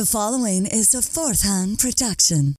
The following is a fourth hand production.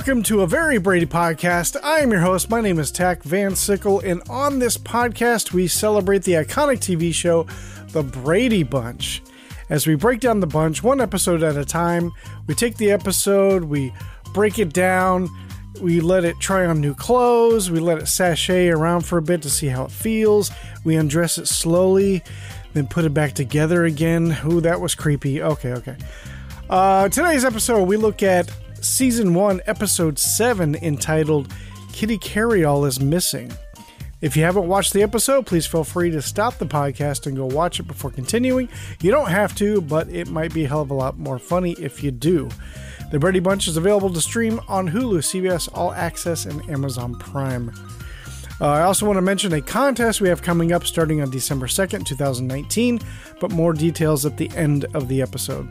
Welcome to a very Brady podcast. I am your host. My name is Tach Van Sickle, and on this podcast, we celebrate the iconic TV show, The Brady Bunch. As we break down the bunch one episode at a time, we take the episode, we break it down, we let it try on new clothes, we let it sashay around for a bit to see how it feels, we undress it slowly, then put it back together again. Ooh, that was creepy. Okay, okay. Uh, today's episode, we look at season one, episode seven, entitled Kitty Karry-All is Missing. If you haven't watched the episode, please feel free to stop the podcast and go watch it before continuing. You don't have to, but it might be a hell of a lot more funny if you do. The Brady Bunch is available to stream on Hulu, CBS All Access, and Amazon Prime. Uh, I also want to mention a contest we have coming up starting on December 2nd, 2019, but more details at the end of the episode.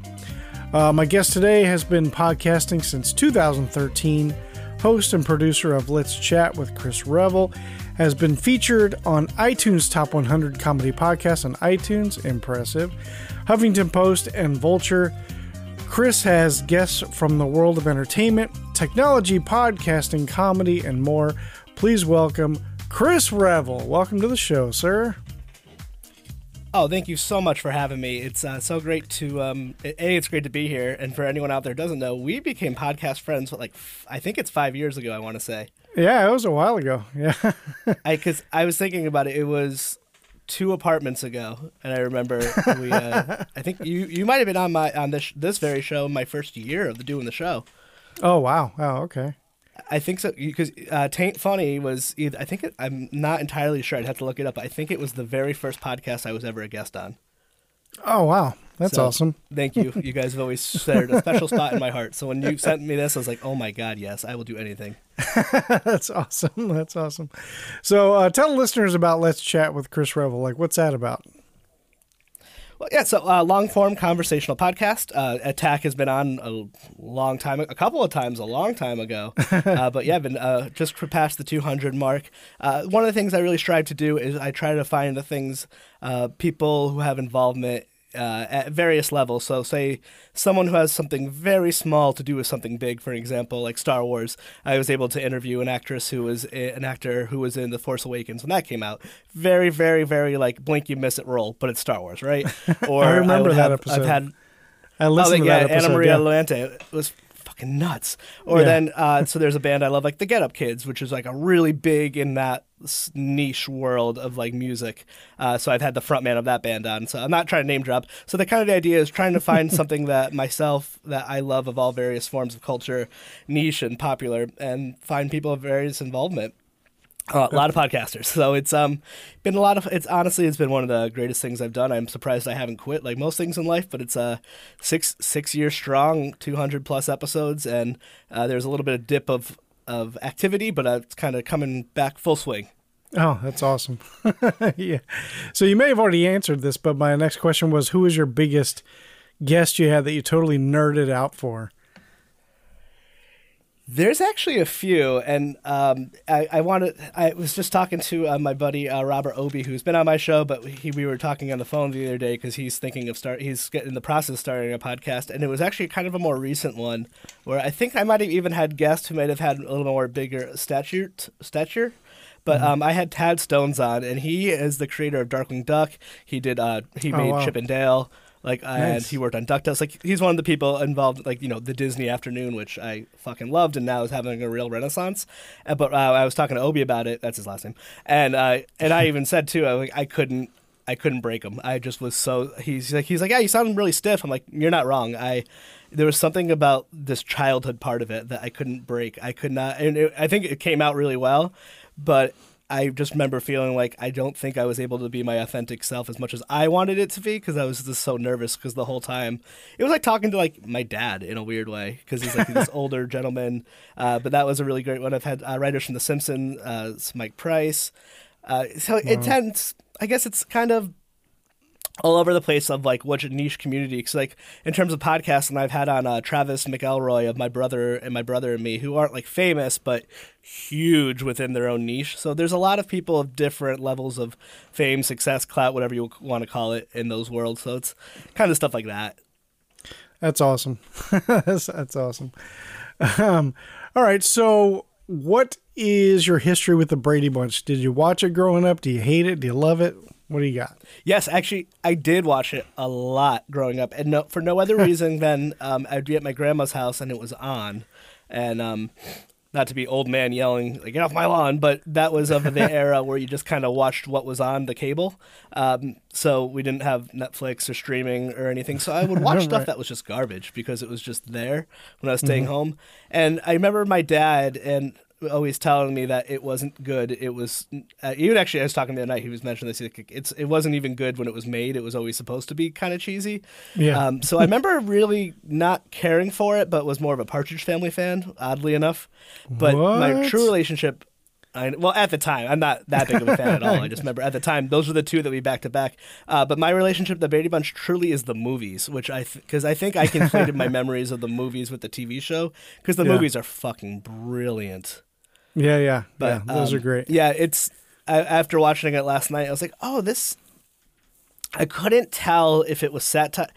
Uh, my guest today has been podcasting since 2013. Host and producer of Let's Chat with Chris Revill has been featured on iTunes Top 100 Comedy Podcasts on iTunes. Impressive. Huffington Post and Vulture. Chris has guests from the world of entertainment, technology, podcasting, comedy, and more. Please welcome Chris Revill. Welcome to the show, sir. Oh, thank you so much for having me. It's uh, so great to um, a. It's great to be here, and for anyone out there who doesn't know, we became podcast friends. Like f- I think it's five years ago. I want to say. Yeah, it was a while ago. Yeah. I because I was thinking about it. It was two apartments ago, and I remember we. Uh, I think you you might have been on my on this this very show my first year of the doing the show. oh, wow. Oh, okay. I think so because uh, Taint Funny was either. I think it, I'm not entirely sure. I'd have to look it up. I think it was the very first podcast I was ever a guest on. Oh, wow. That's So, awesome. Thank you. You guys have always shared a special spot in my heart. So when you sent me this, I was like, oh my God, yes, I will do anything. That's awesome. That's awesome. So, uh, tell listeners about Let's Chat with Chris Revill. Like, what's that about? Well, yeah, so uh, long form conversational podcast. Uh, Attack has been on a long time, a couple of times, a long time ago. uh, but yeah, I've been uh, just past the 200 mark. Uh, one of the things I really strive to do is I try to find the things, uh, people who have involvement uh, at various levels. So, say someone who has something very small to do with something big, for example, like Star Wars. I was able to interview an actress who was i- an actor who was in The Force Awakens when that came out. Very, very, very like blink you miss it role, but it's Star Wars, right? Or I remember would that have- episode. I've had I oh, listened yeah, to that episode. Anna Maria yeah. It was fucking nuts. Or Yeah. then, uh, so there's a band I love, like the Get Up Kids, which is like a really big in that niche world of like music. Uh, so I've had the frontman of that band on. So I'm not trying to name drop. So the kind of the idea is trying to find something that myself that I love of all various forms of culture, niche and popular, and find people of various involvement. Uh, a lot of podcasters, so it's um been a lot of. It's honestly, it's been one of the greatest things I've done. I'm surprised I haven't quit, like most things in life. But it's uh six six years strong, 200 plus episodes, and uh, there's a little bit of dip of of activity, but uh, it's kind of coming back full swing. Oh, that's awesome. yeah. So, you may have already answered this, but my next question was who was your biggest guest you had that you totally nerded out for? There's actually a few, and um, I, I wanted. I was just talking to uh, my buddy uh, Robert Obi, who's been on my show, but he, we were talking on the phone the other day because he's thinking of start. He's getting in the process of starting a podcast, and it was actually kind of a more recent one where I think I might have even had guests who might have had a little more bigger stature. Stature. But um, I had Tad Stones on, and he is the creator of Darkwing Duck. He did. Uh, he Oh, made wow. Chip and Dale. Like and Nice. he worked on DuckTales. Like he's one of the people involved, like you know, the Disney Afternoon, which I fucking loved, and now is having a real renaissance. Uh, but uh, I was talking to Obi about it. That's his last name, and uh, and I even said too, I, like, I couldn't, I couldn't break him. I just was so. He's like, he's like, yeah, you sound really stiff. I'm like, you're not wrong. I there was something about this childhood part of it that I couldn't break. I could not, and it, I think it came out really well, but I just remember feeling like I don't think I was able to be my authentic self as much as I wanted it to be because I was just so nervous because the whole time it was like talking to like my dad in a weird way because he's like this older gentleman. Uh, but that was a really great one. I've had uh, writers from The Simpsons, uh, Mike Price. Uh, so it tends, I guess it's kind of all over the place of like what niche community. Because like in terms of podcasts, and I've had on uh, Travis McElroy of my brother and my brother and me, who aren't like famous but huge within their own niche. So there's a lot of people of different levels of fame, success, clout, whatever you want to call it, in those worlds. So it's kind of stuff like that. That's awesome. that's, that's awesome. Um, all right. So, what is your history with the Brady Bunch? Did you watch it growing up? Do you hate it? Do you love it? What do you got? Yes, actually, I did watch it a lot growing up, and no, for no other reason than um, I'd be at my grandma's house and it was on, and um, not to be old man yelling like "get off my lawn," but that was of the era where you just kind of watched what was on the cable. Um, so we didn't have Netflix or streaming or anything, so I would watch stuff that was just garbage because it was just there when I was staying home. And I remember my dad and always telling me that it wasn't good. It was uh, even actually I was talking the other night. He was mentioning this. like, It's it wasn't even good when it was made. It was always supposed to be kind of cheesy. Yeah. Um, so I remember really not caring for it, but was more of a Partridge Family fan. Oddly enough, but my true relationship. I, well, at the time, I'm not that big of a fan at all. I just remember at the time, those were the two that we back to back. Uh, but my relationship the Brady Bunch truly is the movies, which I because I think I conflated my memories of the movies with the TV show because the Yeah. movies are fucking brilliant. Yeah, yeah, But yeah. Those um, are great. Yeah, it's I, after watching it last night, I was like, oh, this. I couldn't tell if it was satire.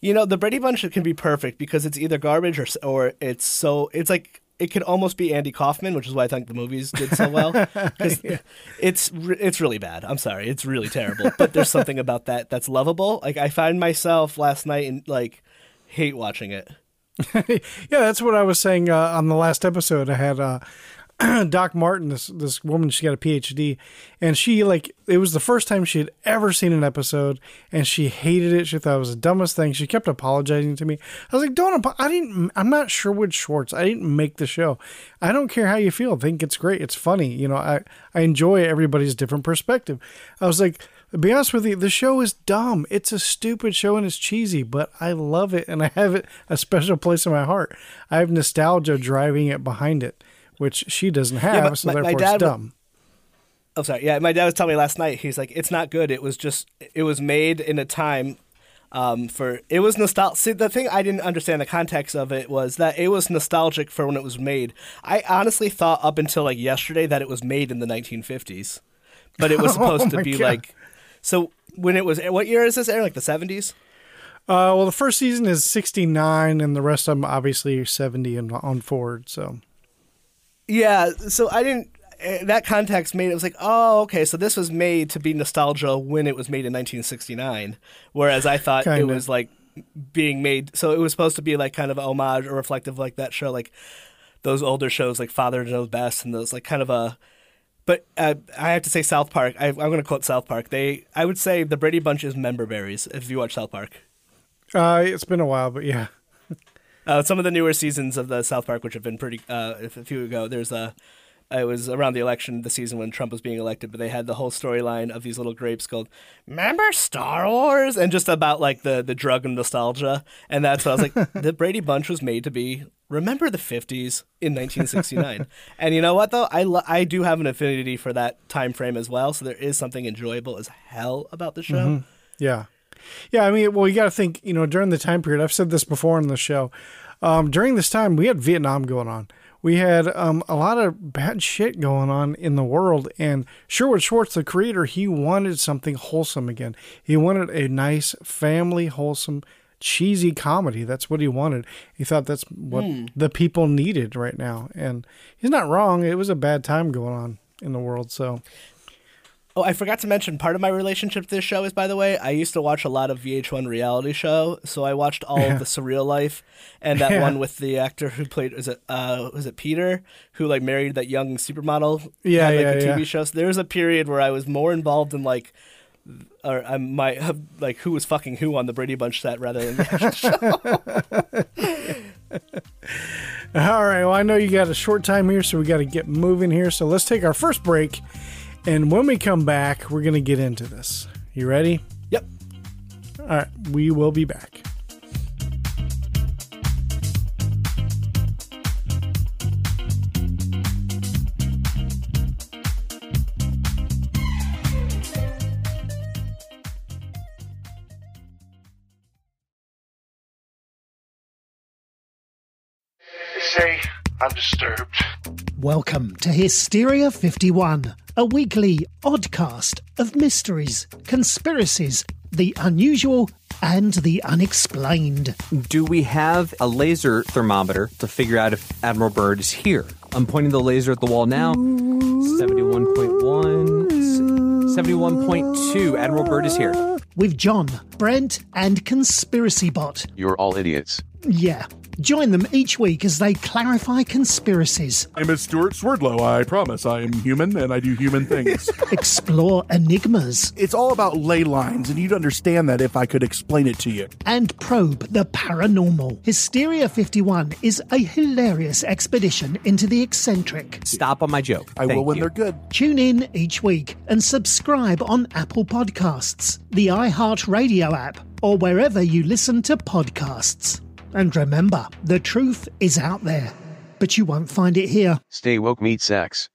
You know, the Brady Bunch can be perfect because it's either garbage or or it's so it's like it could almost be Andy Kaufman, which is why I think the movies did so well. Because it's it's really bad. I'm sorry, it's really terrible. But there's something about that that's lovable. Like I find myself last night and like hate watching it. yeah, that's what I was saying uh, on the last episode. I had uh, Doc Martin, this this woman. She got a PhD, and she like it was the first time she had ever seen an episode, and she hated it. She thought it was the dumbest thing. She kept apologizing to me. I was like, "Don't." apo- I didn't. I'm not Sherwood Schwartz. I didn't make the show. I don't care how you feel. I think it's great. It's funny. You know, I I enjoy everybody's different perspective. I was like. To be honest with you, the show is dumb. It's a stupid show and it's cheesy, but I love it and I have it a special place in my heart. I have nostalgia driving it behind it, which she doesn't have, so my- my therefore it's dumb. Oh, sorry. Yeah, my dad was telling me last night. He's like, it's not good. It was just, it was made in a time um, for, it was nostalgic. See, the thing I didn't understand the context of it was that it was nostalgic for when it was made. I honestly thought up until like yesterday that it was made in the 1950s, but it was supposed to be God. like, so when it was, what year is this air? Like the 70s? Uh, well, the first season is 69, and the rest of them obviously are 70 and on forward. So, Yeah, so I didn't. eh, That context made it was like, oh, okay, so this was made to be nostalgia when it was made in 1969, whereas I thought it was like being made. So it was supposed to be like kind of homage or reflective, like that show, like those older shows, like Father Knows Best, and those like kind of a. But uh, I have to say, South Park. I, I'm going to quote South Park. They, I would say, the Brady Bunch is member berries. If you watch South Park. uh, it's been a while, but yeah. Uh, some of the newer seasons of the South Park, which have been pretty, uh, a few ago, there's a. It was around the election, the season when Trump was being elected, but they had the whole storyline of these little grapes called "Remember Star Wars" and just about like the the drug and nostalgia, and that's what I was like. the Brady Bunch was made to be remember the '50s in 1969, and you know what though, I lo- I do have an affinity for that time frame as well, so there is something enjoyable as hell about the show. Yeah. Yeah, I mean, well, you got to think, you know, during the time period, I've said this before on the show. Um, during this time, we had Vietnam going on. We had um, a lot of bad shit going on in the world. And Sherwood Schwartz, the creator, he wanted something wholesome again. He wanted a nice, family, wholesome, cheesy comedy. That's what he wanted. He thought that's what the people needed right now. And he's not wrong. It was a bad time going on in the world. So, Oh, I forgot to mention part of my relationship to this show is, by the way, I used to watch a lot of VH1 reality show, so I watched all of the Surreal Life and that Yeah. one with the actor who played is it uh was it Peter who like married that young supermodel? Yeah, had, like yeah, a TV yeah. show. So there was a period where I was more involved in like. Or I might have like who was fucking who on the Brady Bunch set rather than the show. All right. Well, I know you got a short time here, so we got to get moving here. So let's take our first break. And when we come back, we're going to get into this. You ready? Yep. All right, we will be back. Say Welcome to Hysteria 51, a weekly oddcast of mysteries, conspiracies, the unusual, and the unexplained. Do we have a laser thermometer to figure out if Admiral Byrd is here? I'm pointing the laser at the wall now. 71.1, 71.2. Admiral Byrd is here. With John, Brent, and Conspiracy Bot. You're all idiots. Yeah. Join them each week as they clarify conspiracies, I'm a Stewart Swerdlow. I promise. I am human and I do human things. explore enigmas, it's all about ley lines, and you'd understand that if I could explain it to you. and probe the paranormal. Hysteria 51 is a hilarious expedition into the eccentric. Stop on my joke. I Thank will when you. they're good. Tune in each week and subscribe on Apple Podcasts, the iHeartRadio app, or wherever you listen to podcasts. And remember, the truth is out there, but you won't find it here. Stay woke, meet sex.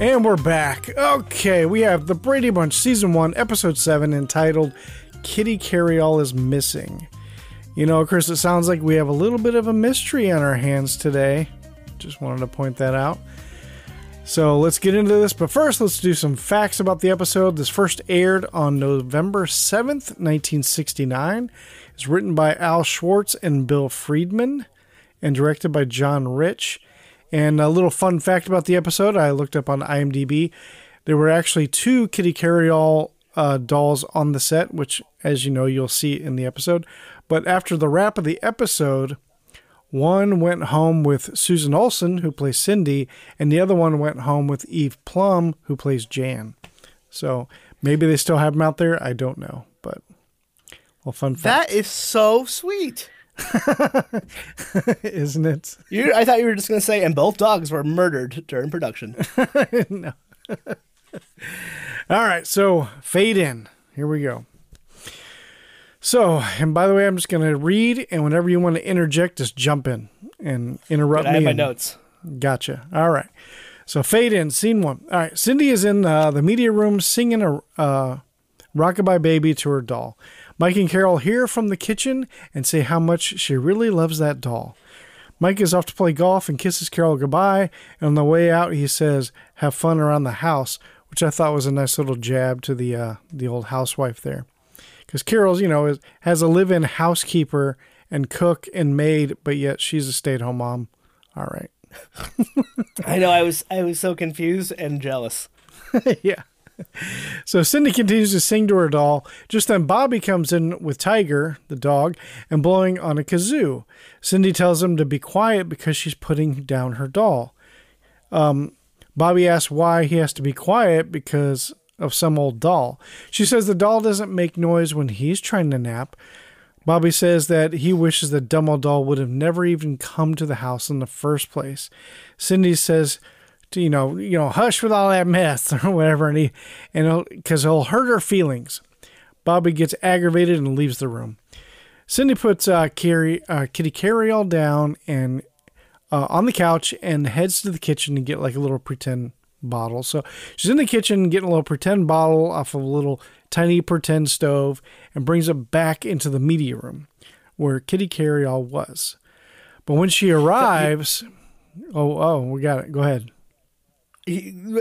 And we're back. Okay, we have The Brady Bunch, Season 1, Episode 7, entitled Kitty Karry-All is Missing. You know, Chris, it sounds like we have a little bit of a mystery on our hands today. Just wanted to point that out. So let's get into this, but first let's do some facts about the episode. This first aired on November 7th, 1969. It's written by Al Schwartz and Bill Friedman and directed by John Rich. And a little fun fact about the episode I looked up on IMDb. There were actually two Kitty Karry-All uh, dolls on the set, which, as you know, you'll see in the episode. But after the wrap of the episode, one went home with Susan Olsen, who plays Cindy, and the other one went home with Eve Plumb, who plays Jan. So maybe they still have them out there. I don't know. But, well, fun fact, That is so sweet. isn't it? You, I thought you were just going to say, and both dogs were murdered during production. no. All right, so fade in. Here we go. So, and by the way, I'm just going to read, and whenever you want to interject, just jump in and interrupt I me. have my and- notes. Gotcha. All right. So fade in, scene one. All right. Cindy is in uh, the media room singing a uh, "Rockabye Baby" to her doll. Mike and Carol hear from the kitchen and say how much she really loves that doll. Mike is off to play golf and kisses Carol goodbye. And on the way out, he says, "Have fun around the house," which I thought was a nice little jab to the uh, the old housewife there, because Carol's you know is, has a live-in housekeeper and cook and maid, but yet she's a stay-at-home mom. All right. I know. I was I was so confused and jealous. yeah. So Cindy continues to sing to her doll. Just then, Bobby comes in with Tiger, the dog, and blowing on a kazoo. Cindy tells him to be quiet because she's putting down her doll. Um, Bobby asks why he has to be quiet because of some old doll. She says the doll doesn't make noise when he's trying to nap. Bobby says that he wishes the dumb old doll would have never even come to the house in the first place. Cindy says, to, you know, you know, hush with all that mess or whatever, and he, and because he'll, hurt her feelings. Bobby gets aggravated and leaves the room. Cindy puts uh, Carrie, uh, Kitty Karry-All down and uh, on the couch and heads to the kitchen to get like a little pretend bottle. So she's in the kitchen getting a little pretend bottle off of a little tiny pretend stove and brings it back into the media room where Kitty Karry-All was. But when she arrives, oh, oh, we got it. Go ahead.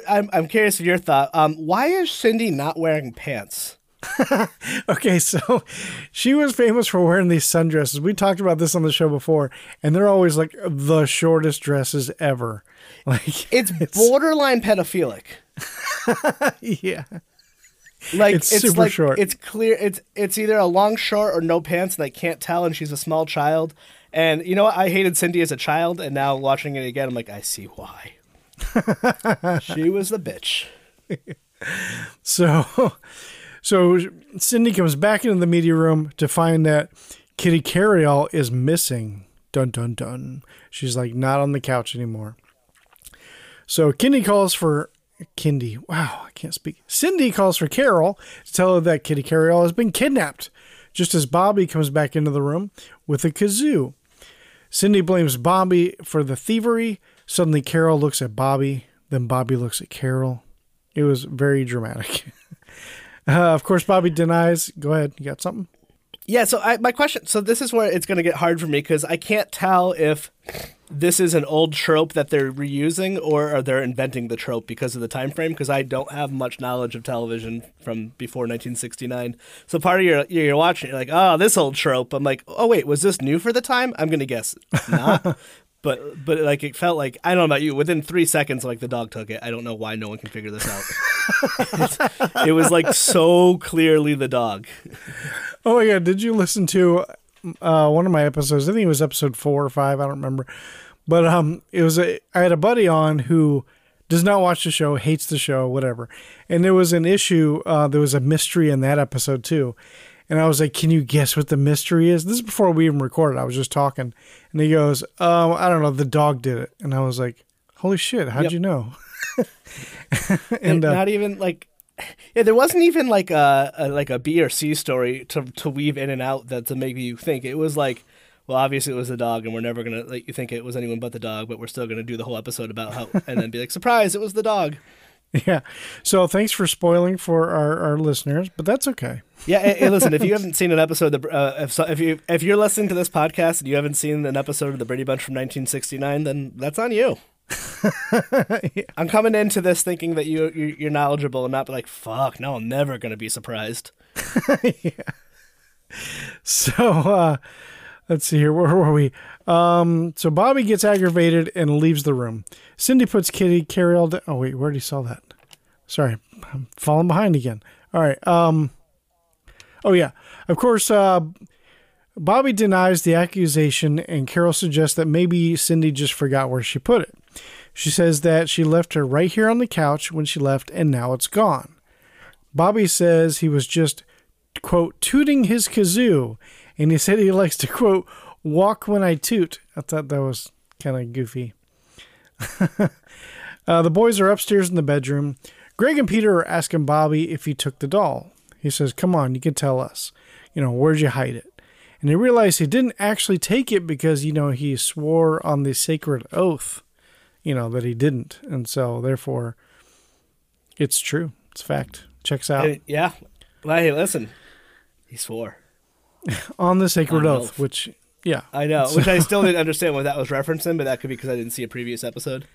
I'm I'm curious of your thought. Um, why is Cindy not wearing pants? Okay, so she was famous for wearing these sundresses. We talked about this on the show before, and they're always like the shortest dresses ever. Like It's, borderline pedophilic. yeah. Like It's it's, super like short. it's clear it's it's either a long short or no pants and I can't tell and she's a small child. And you know what? I hated Cindy as a child and now watching it again I'm like I see why. she was the bitch. So, so Cindy comes back into the media room to find that Kitty Karry-All is missing. Dun dun dun. She's like not on the couch anymore. So Kindy calls for Kindy. Wow, I can't speak. Cindy calls for Carol to tell her that Kitty Karry-All has been kidnapped. Just as Bobby comes back into the room with a kazoo. Cindy blames Bobby for the thievery. Suddenly, Carol looks at Bobby. Then Bobby looks at Carol. It was very dramatic. Uh, of course, Bobby denies. Go ahead. You got something? Yeah, so I, my question so this is where it's going to get hard for me cuz I can't tell if this is an old trope that they're reusing or are they inventing the trope because of the time frame because I don't have much knowledge of television from before 1969. So part of your you're watching you're like, "Oh, this old trope." I'm like, "Oh wait, was this new for the time?" I'm going to guess not. but but like it felt like I don't know about you. Within three seconds, like the dog took it. I don't know why no one can figure this out. it was like so clearly the dog. Oh my god! Did you listen to uh, one of my episodes? I think it was episode four or five. I don't remember. But um, it was a. I had a buddy on who does not watch the show, hates the show, whatever. And there was an issue. Uh, there was a mystery in that episode too. And I was like, "Can you guess what the mystery is?" This is before we even recorded. I was just talking, and he goes, "Um, I don't know. The dog did it." And I was like, "Holy shit! How'd Yep. you know?" and uh, not even like yeah there wasn't even like a, a like a b or c story to to weave in and out that to make you think it was like well obviously it was the dog and we're never gonna let you think it was anyone but the dog but we're still gonna do the whole episode about how and then be like surprise it was the dog yeah. So thanks for spoiling for our, our listeners, but that's okay. yeah listen if you haven't seen an episode of uh, if, so, if you if you're listening to this podcast and you haven't seen an episode of the brady bunch from 1969 then that's on you I'm coming into this thinking that you you're, you're knowledgeable and not be like fuck no I'm never gonna be surprised yeah. So uh, let's see here. Where were we? Um, so Bobby gets aggravated and leaves the room. Cindy puts Kitty Karry-All down. Oh wait, we already saw that. Sorry, I'm falling behind again. All right. Um. Oh yeah. Of course. Uh, Bobby denies the accusation, and Carol suggests that maybe Cindy just forgot where she put it. She says that she left her right here on the couch when she left, and now it's gone. Bobby says he was just, quote, tooting his kazoo, and he said he likes to, quote, walk when I toot. I thought that was kind of goofy. uh, the boys are upstairs in the bedroom. Greg and Peter are asking Bobby if he took the doll. He says, Come on, you can tell us. You know, where'd you hide it? And they realize he didn't actually take it because, you know, he swore on the sacred oath, you know, that he didn't. And so, therefore, it's true. It's fact. Checks out. Hey, yeah well hey listen he swore on the sacred On oath, oath. which, yeah. I know, So- which I still didn't understand what that was referencing, but that could be because I didn't see a previous episode.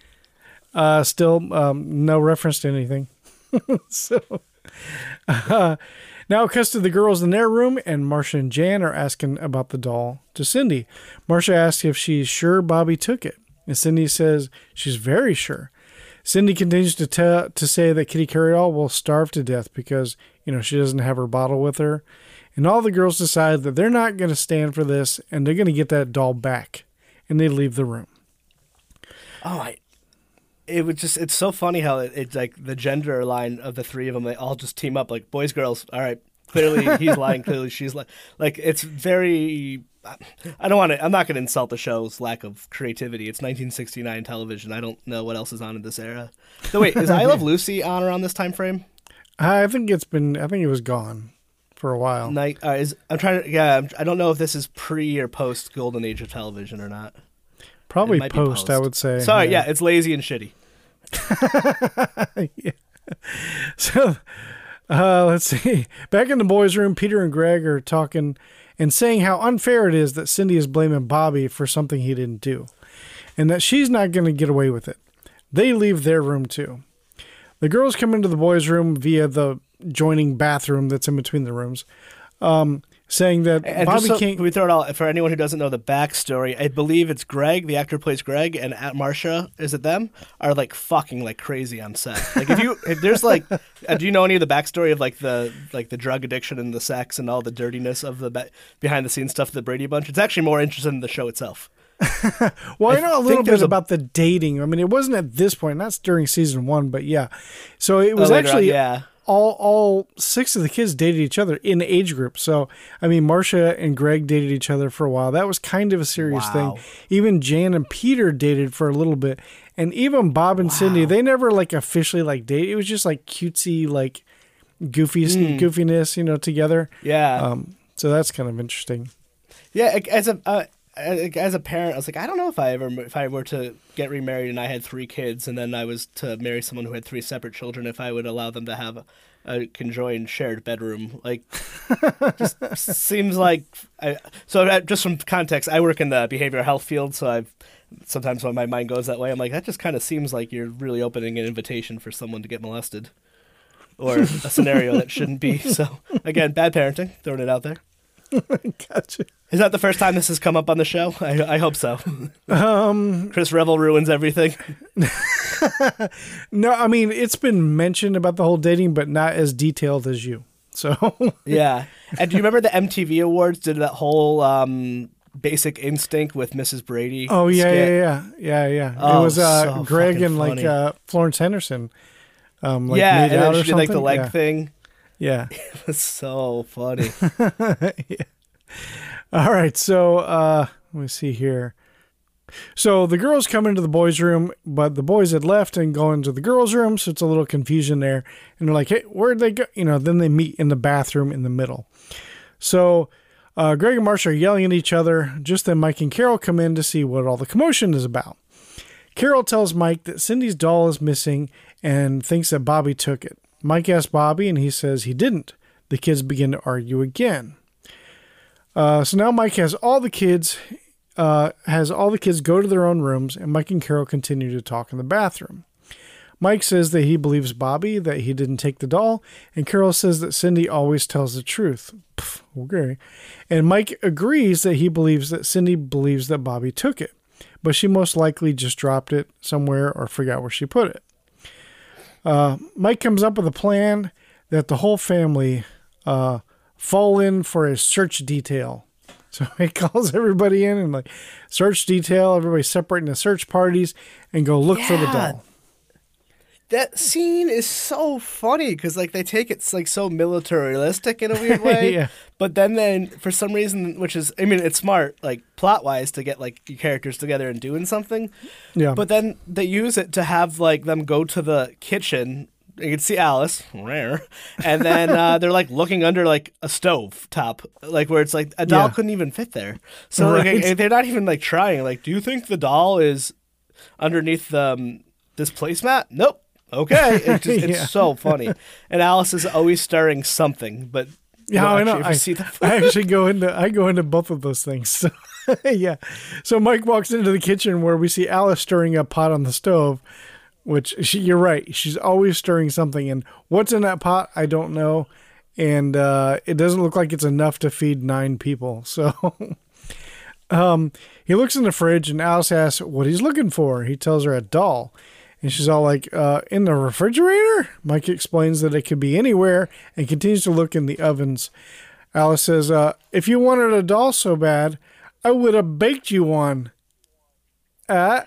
Uh, still, um, no reference to anything. so, uh, now it cuts to the girls in their room, and Marcia and Jan are asking about the doll to Cindy. Marcia asks if she's sure Bobby took it, and Cindy says she's very sure. Cindy continues to tell to say that Kitty Karry-All will starve to death because you know she doesn't have her bottle with her, and all the girls decide that they're not going to stand for this, and they're going to get that doll back, and they leave the room. Oh, I. It was just, it's so funny how it, it's like the gender line of the three of them, they all just team up like boys, girls. All right. Clearly he's lying. Clearly she's lying. Like, it's very. I don't want to, I'm not going to insult the show's lack of creativity. It's 1969 television. I don't know what else is on in this era. So, wait, is I Love Lucy on around this time frame? I think it's been. I think it was gone for a while. Night uh, is I'm trying to yeah I'm, I don't know if this is pre or post golden age of television or not. Probably be post, I would say. Sorry, yeah. it's lazy and shitty. yeah. So, uh, let's see. Back in the boys' room, Peter and Greg are talking and saying how unfair it is that Cindy is blaming Bobby for something he didn't do, and that she's not going to get away with it. They leave their room too. The girls come into the boys' room via the joining bathroom that's in between the rooms. Um, saying that And Bobby so can't. we throw it all for anyone who doesn't know the backstory. I believe it's Greg, the actor plays Greg, and Aunt Marcia. Is it them? Are like fucking like crazy on set. Like if you if there's like, uh, do you know any of the backstory of like the like the drug addiction and the sex and all the dirtiness of the be- behind the scenes stuff of the Brady Bunch? It's actually more interesting than the show itself. Well, I, I know a little bit a- about the dating. I mean, it wasn't at this point. That's during season one, but yeah. So it was Oh, later on, actually yeah. All all six of the kids dated each other in age group. So I mean, Marcia and Greg dated each other for a while. That was kind of a serious Wow. thing. Even Jan and Peter dated for a little bit, and even Bob and Cindy, they never like officially like date. It was just like cutesy, like goofy goofiness, you know, together. Yeah. Um, so that's kind of interesting. Yeah, as a uh, as a parent, I was like, I don't know if I ever if I were to get remarried and I had three kids, and then I was to marry someone who had three separate children, if I would allow them to have a, a conjoined shared bedroom. Like, just seems like. I, so just from context, I work in the behavioral health field, so I've sometimes when my mind goes that way, I'm like, that just kind of seems like you're really opening an invitation for someone to get molested. Or a scenario that shouldn't be. So again, bad parenting. Throwing it out there. Gotcha. Is that the first time this has come up on the show? I, I hope so. Um, Chris Revill ruins everything. No, I mean it's been mentioned about the whole dating, but not as detailed as you. So Yeah. And do you remember the MTV Awards did that whole um, Basic Instinct with Mrs. Brady? Oh yeah, skit? yeah, yeah, yeah, yeah. it Oh, was uh, so Greg and like uh, Florence Henderson. Um, like yeah, made and out then or she did like the leg yeah. thing. Yeah. It's so funny. All right, so uh, let me see here. So the girls come into the boys' room, but the boys had left and go into the girls' room, so it's a little confusion there. And they're like, "Hey, where'd they go?" You know. Then they meet in the bathroom in the middle. So uh, Greg and Marcia are yelling at each other. Just then, Mike and Carol come in to see what all the commotion is about. Carol tells Mike that Cindy's doll is missing and thinks that Bobby took it. Mike asks Bobby, and he says he didn't. The kids begin to argue again. Uh, so now Mike has all the kids, uh, has all the kids go to their own rooms, and Mike and Carol continue to talk in the bathroom. Mike says that he believes Bobby, that he didn't take the doll, and Carol says that Cindy always tells the truth. Pff, okay. And Mike agrees that he believes that Cindy believes that Bobby took it, but she most likely just dropped it somewhere or forgot where she put it. Uh, Mike comes up with a plan that the whole family uh, fall in for a search detail. So he calls everybody in and like search detail. Everybody separating the search parties and go look for the Yeah. doll. That scene is so funny because like they take it like so militaristic in a weird way. Yeah. But then then for some reason, which is I mean it's smart like plot wise to get like your characters together and doing something. Yeah. But then they use it to have like them go to the kitchen. You can see Alice, rare, and then uh, they're like looking under like a stove top, like where it's like a doll Yeah. couldn't even fit there. So like, they're not even like trying. Like, do you think the doll is underneath the, um, this placemat? Nope. Okay, it's, just, it's Yeah. so funny, and Alice is always stirring something, but Yeah, I know. actually I, I actually go into I go into both of those things. So, yeah. So Mike walks into the kitchen where we see Alice stirring a pot on the stove, which she, you're right. She's always stirring something, and what's in that pot, I don't know, and uh, it doesn't look like it's enough to feed nine people. So. Um, he looks in the fridge and Alice asks what he's looking for. He tells her a doll. And she's all like, uh, in the refrigerator? Mike explains that it could be anywhere and continues to look in the ovens. Alice says, uh, if you wanted a doll so bad, I would have baked you one. Uh,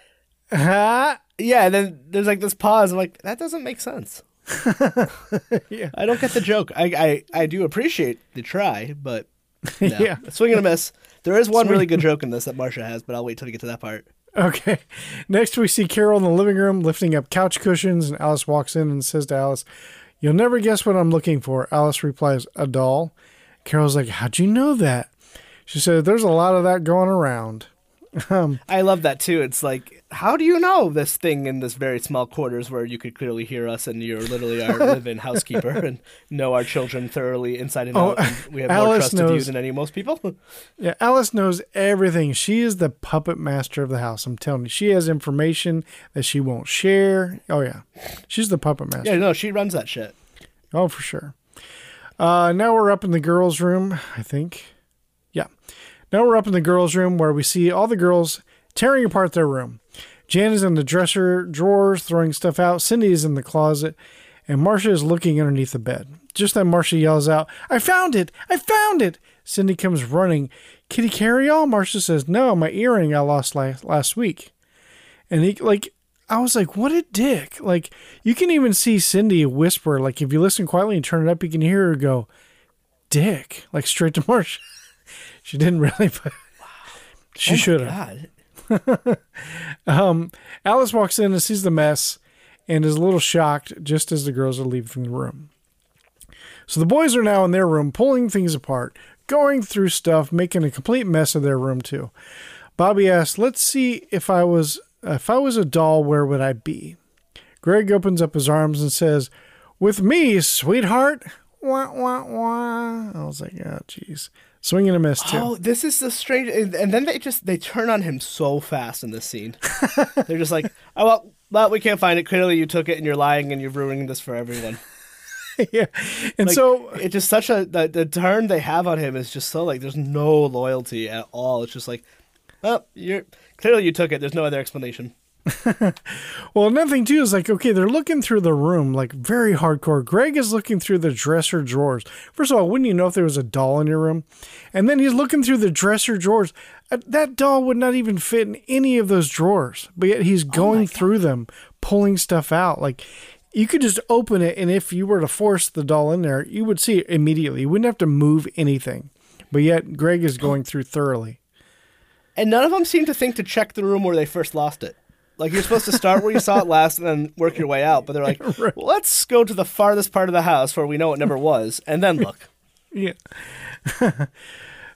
huh? yeah. And then there's like this pause. I'm like, that doesn't make sense. Yeah. I don't get the joke. I I, I do appreciate the try, but no. Yeah. swing and a miss. There is one really good joke in this that Marcia has, but I'll wait till we get to that part. Okay. Next, we see Carol in the living room lifting up couch cushions, and Alice walks in and says to Alice, You'll never guess what I'm looking for. Alice replies, A doll. Carol's like, How'd you know that? She said, There's a lot of that going around. Um, I love that too. It's like, how do you know this thing in this very small quarters where you could clearly hear us and you're literally our live-in housekeeper and know our children thoroughly inside and Oh, out? And we have more Alice trust of you than any most people. Yeah, Alice knows everything. She is the puppet master of the house. I'm telling you. She has information that she won't share. Oh, yeah. She's the puppet master. yeah, no, she runs that shit. Oh, for sure. Uh, now we're up in the girls' room, I think. Yeah. Now we're up in the girls' room where we see all the girls tearing apart their room. Jan is in the dresser drawers throwing stuff out. Cindy is in the closet, and Marcia is looking underneath the bed. Just then, Marcia yells out, "I found it! I found it!" Cindy comes running. Kitty Karry-All? Marcia says, "No, my earring I lost last last week." And he like, I was like, "What a dick!" Like you can even see Cindy whisper. Like if you listen quietly and turn it up, you can hear her go, "Dick!" Like straight to Marcia. she didn't really, but she Oh should have. Um, Alice walks in and sees the mess and is a little shocked just as the girls are leaving the room. So the boys are now in their room pulling things apart, going through stuff, making a complete mess of their room too. Bobby asks, "Let's see if I was if I was a doll, where would I be?" Greg opens up his arms and says, "With me, sweetheart." Wah wah wah. I was like, "Oh, jeez." Swinging a miss too. Oh, this is the strange. And and then they just they turn on him so fast in this scene. They're just like, oh well, well, we can't find it. Clearly, you took it, and you're lying, and you're ruining this for everyone. yeah. And Like, so it's just such a the, the turn they have on him is just so like there's no loyalty at all. It's just like, well, you're clearly you took it. There's no other explanation. Well, another thing too is like, okay, they're looking through the room like very hardcore. Greg is looking through the dresser drawers. First of all, wouldn't you know if there was a doll in your room? And then he's looking through the dresser drawers. Uh, That doll would not even fit in any of those drawers, but yet he's going through them, pulling stuff out. Like you could just open it, and if you were to force the doll in there, you would see it immediately. You wouldn't have to move anything. But yet Greg is going through thoroughly. And none of them seem to think to check the room where they first lost it. Like you're supposed to start where you saw it last and then work your way out. But they're like, well, let's go to the farthest part of the house where we know it never was, and then look. Yeah.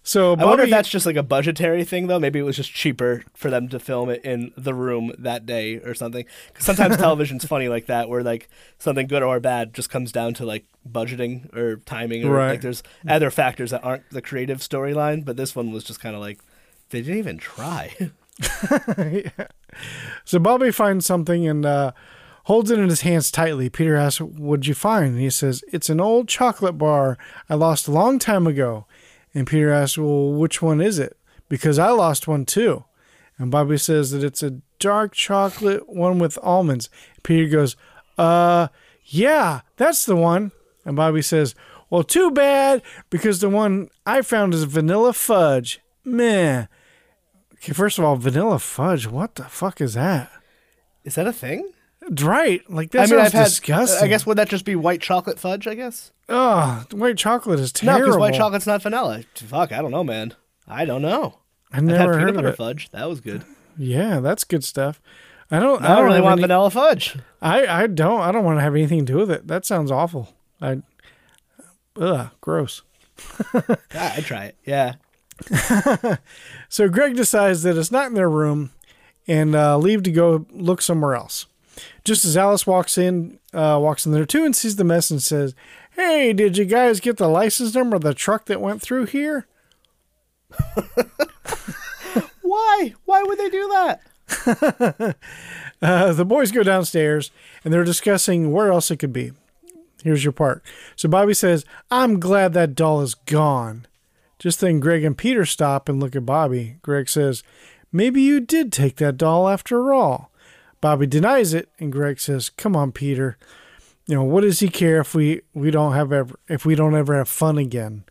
so I wonder if that's just like a budgetary thing, though. Maybe it was just cheaper for them to film it in the room that day or something. Because sometimes television's funny like that, where like something good or bad just comes down to like budgeting or timing, or Right. like there's other factors that aren't the creative storyline. But this one was just kind of like they didn't even try. So Bobby finds something and uh, holds it in his hands tightly. Peter asks, What'd you find? And he says, It's an old chocolate bar I lost a long time ago. And Peter asks, Well, which one is it? Because I lost one too. And Bobby says that it's a dark chocolate one with almonds. Peter goes, Uh, yeah, that's the one. And Bobby says, Well, too bad, because the one I found is vanilla fudge. Meh. Okay, first of all, vanilla fudge. What the fuck is that? Is that a thing? Right, like that I mean, sounds I've had. disgusting. I guess would that just be white chocolate fudge? I guess. Oh, white chocolate is No, terrible. because white chocolate's not vanilla. Fuck, I don't know, man. I don't know. I I've never had heard peanut of butter it. fudge. That was good. Yeah, that's good stuff. I don't. I don't really want any- vanilla fudge. I I don't. I don't want to have anything to do with it. That sounds awful. I. Ugh, gross. Ah, I'd try it. Yeah. So Greg decides that it's not in their room, and uh, leave to go look somewhere else. Just as Alice walks in, uh, walks in there too, and sees the mess and says, "Hey, did you guys get the license number of the truck that went through here?" Why? Why would they do that? Uh, the boys go downstairs and they're discussing where else it could be. Here's your part. So Bobby says, I'm glad that doll is gone. Just then, Greg and Peter stop and look at Bobby. Greg says, Maybe you did take that doll after all. Bobby denies it, and Greg says, Come on, Peter. You know, what does he care if we, we don't have ever if we don't ever have fun again?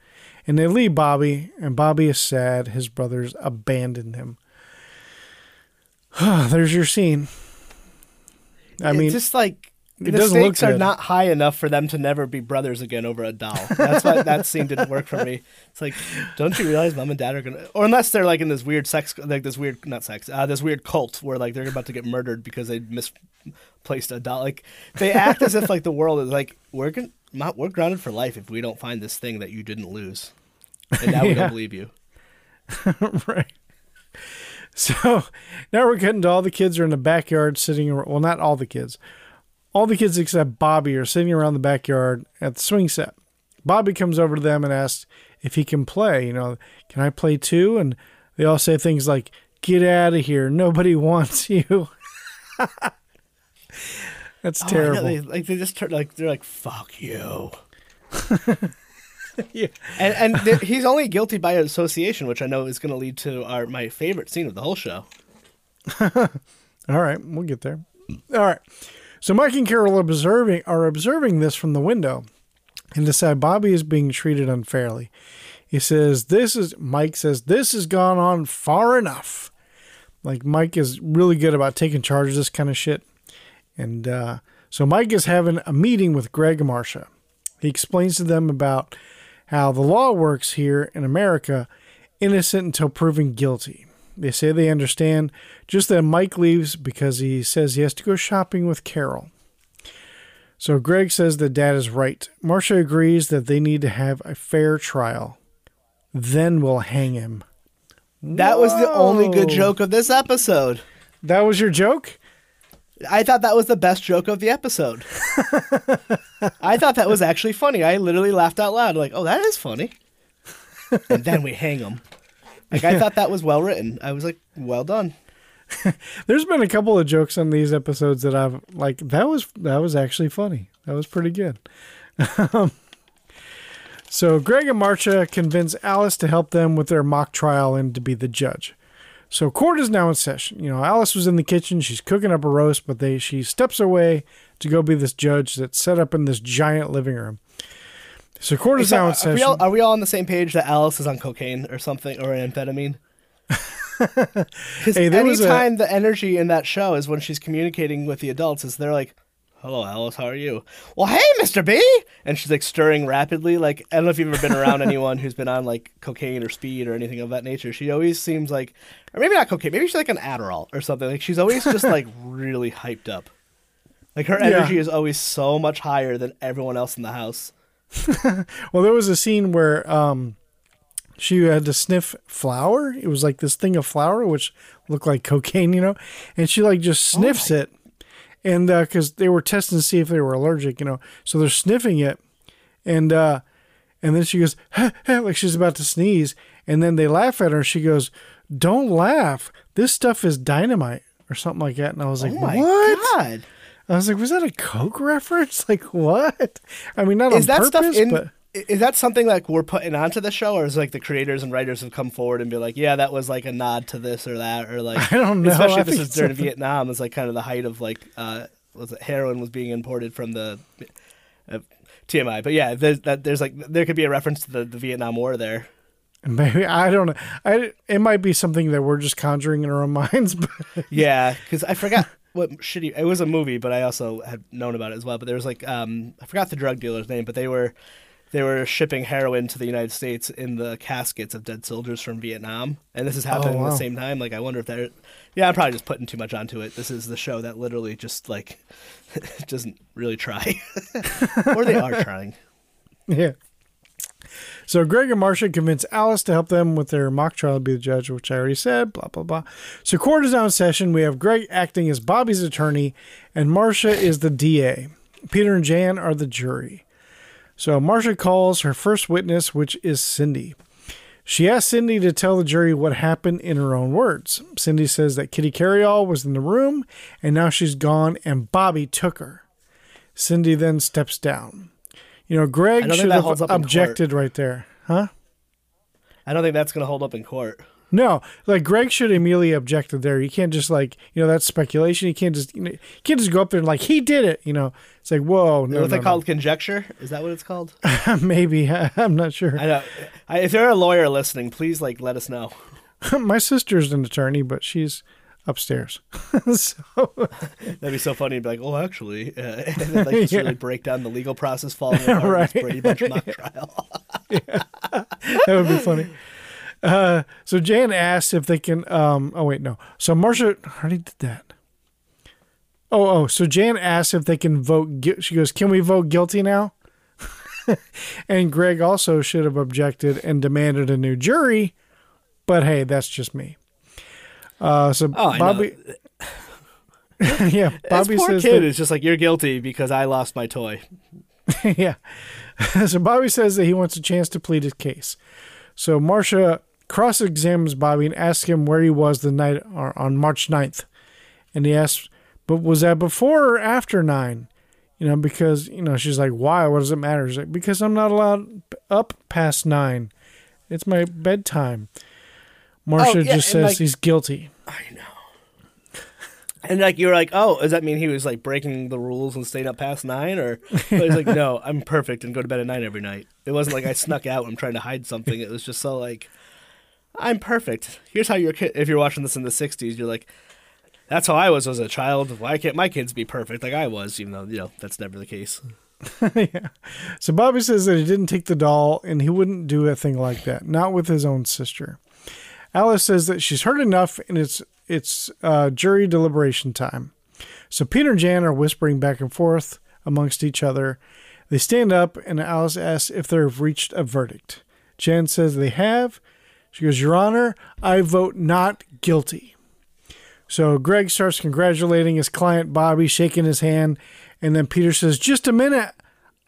And they leave Bobby, and Bobby is sad his brothers abandoned him. There's your scene. I it's mean, just like it the stakes are not high enough for them to never be brothers again over a doll. That's why that scene didn't work for me. It's like, don't you realize mom and dad are gonna, or unless they're like in this weird sex, like this weird, not sex, uh, this weird cult where like they're about to get murdered because they misplaced a doll. Like they act as if like the world is like we're gonna, we're grounded for life if we don't find this thing that you didn't lose, and now we don't believe you. right. So now we're getting to all the kids are in the backyard sitting. Well, not all the kids. All the kids except Bobby are sitting around the backyard at the swing set. Bobby comes over to them and asks if he can play. You know, can I play too? And they all say things like, get out of here. Nobody wants you. That's Oh, terrible. they, like they just turn like they're like fuck you. yeah. And and he's only guilty by association, which I know is going to lead to our my favorite scene of the whole show. All right, we'll get there. All right. So Mike and Carol are observing are observing this from the window and decide Bobby is being treated unfairly. He says this is Mike says this has gone on far enough. Like Mike is really good about taking charge of this kind of shit. And uh, so Mike is having a meeting with Greg and Marcia. He explains to them about how the law works here in America, innocent until proven guilty. They say they understand, just that Mike leaves because he says he has to go shopping with Carol. So Greg says that dad is right. Marcia agrees that they need to have a fair trial. Then we'll hang him. That was the only good joke of this episode. That was your joke? I thought that was the best joke of the episode. I thought that was actually funny. I literally laughed out loud, like, "Oh, that is funny." And then we hang him. Like I thought that was well written. I was like, "Well done." There's been a couple of jokes on these episodes that I've like that was that was actually funny. That was pretty good. Um, so Greg and Marcia convince Alice to help them with their mock trial and to be the judge. So court is now in session. You know, Alice was in the kitchen, she's cooking up a roast, but they she steps away to go be this judge that's set up in this giant living room. So court is So, now in are, we session. all, are we all on the same page that Alice is on cocaine or something or amphetamine? Because Hey, was a- anytime the energy in that show is when she's communicating with the adults, is they're like, "Hello, Alice, how are you?" Well, hey, Mister B, and she's like stirring rapidly. Like I don't know if you've ever been around anyone who's been on like cocaine or speed or anything of that nature. She always seems like, or maybe not cocaine, maybe she's like an Adderall or something. Like she's always just like really hyped up. Like her Yeah. energy is always so much higher than everyone else in the house. Well, there was a scene where um, she had to sniff flour. It was like this thing of flour, which looked like cocaine, you know, and she like just sniffs it, and because they were testing to see if they were allergic, you know, so they're sniffing it, and uh, and then she goes "Huh, huh," like she's about to sneeze, and then they laugh at her. She goes, "Don't laugh. This stuff is dynamite." Or something like that, and I was like, oh my "What?" god! I was like, "Was that a Coke reference? Like what?" I mean, not is on that purpose, stuff in but is that something like we're putting onto the show or is like the creators and writers have come forward and be like yeah that was like a nod to this or that or like I don't know. especially I if this is during something- vietnam it's like kind of the height of like uh was it heroin was being imported from the uh, tmi but yeah there's that there's like there could be a reference to the, the vietnam war there Maybe I don't know. I it might be something that we're just conjuring in our own minds, but yeah because i forgot what shitty it was a movie but i also had known about it as well but there was like um i forgot the drug dealer's name but they were they were shipping heroin to the United States in the caskets of dead soldiers from Vietnam, and this is happening at wow. the same time. Like, I wonder if they're, yeah, I'm probably just putting too much onto it. This is the show that literally just like doesn't really try, or they are trying. yeah. So Greg and Marcia convince Alice to help them with their mock trial to be the judge, which I already said. Blah blah blah. So court is in session. We have Greg acting as Bobby's attorney, and Marcia is the DA. Peter and Jan are the jury. So Marcia calls her first witness, which is Cindy. She asks Cindy to tell the jury what happened in her own words. Cindy says that Kitty Karry-All was in the room and now she's gone and Bobby took her. Cindy then steps down. You know, Greg should have objected right there. Huh? I don't think that's gonna hold up in court. No, like Greg should immediately objected there. You can't just like you know that's speculation. You can't just you, know, you can't just go up there and like he did it. You know, it's like whoa, no, what no, they called conjecture? Is that what it's called? maybe I'm not sure. I know. I, if you're a lawyer listening, please like let us know. My sister's an attorney, but she's upstairs. so That'd be so funny be like, oh, actually, uh, and then like just Yeah. really break down the legal process following Right. Brady Bunch mock trial. that would be funny. Uh, so Jan asks if they can. Um, oh wait, no. So Marcia already did that. Oh, oh. So Jan asks if they can vote. gui- She goes, "Can we vote guilty now?" and Greg also should have objected and demanded a new jury, but hey, that's just me. Uh, so Oh. Bobby. yeah, This Bobby poor says kid that- is just like, you're guilty because I lost my toy. yeah. so Bobby says that he wants a chance to plead his case. So Marcia cross examines Bobby and asks him where he was the night or on March 9th. And he asks, but was that before or after 9? You know, because you know she's like, "Why? What does it matter?" Like, "Because I'm not allowed up past nine. It's my bedtime." Marcia Oh, yeah, just says like- he's guilty. And like you're like, oh, does that mean he was like breaking the rules and staying up past nine? Or but he's like, no, I'm perfect and go to bed at nine every night. It wasn't like I snuck out I'm trying to hide something. It was just so like, I'm perfect. Here's how your kid. If you're watching this in the '60s, you're like, that's how I was as a child. Why can't my kids be perfect like I was? Even though you know that's never the case. yeah. So Bobby says that he didn't take the doll and he wouldn't do a thing like that, not with his own sister. Alice says that she's heard enough and it's it's uh, jury deliberation time. So Peter and Jan are whispering back and forth amongst each other. They stand up and Alice asks if they've reached a verdict. Jan says they have. She goes, Your Honor, I vote not guilty. So Greg starts congratulating his client Bobby, shaking his hand, and then Peter says, Just a minute,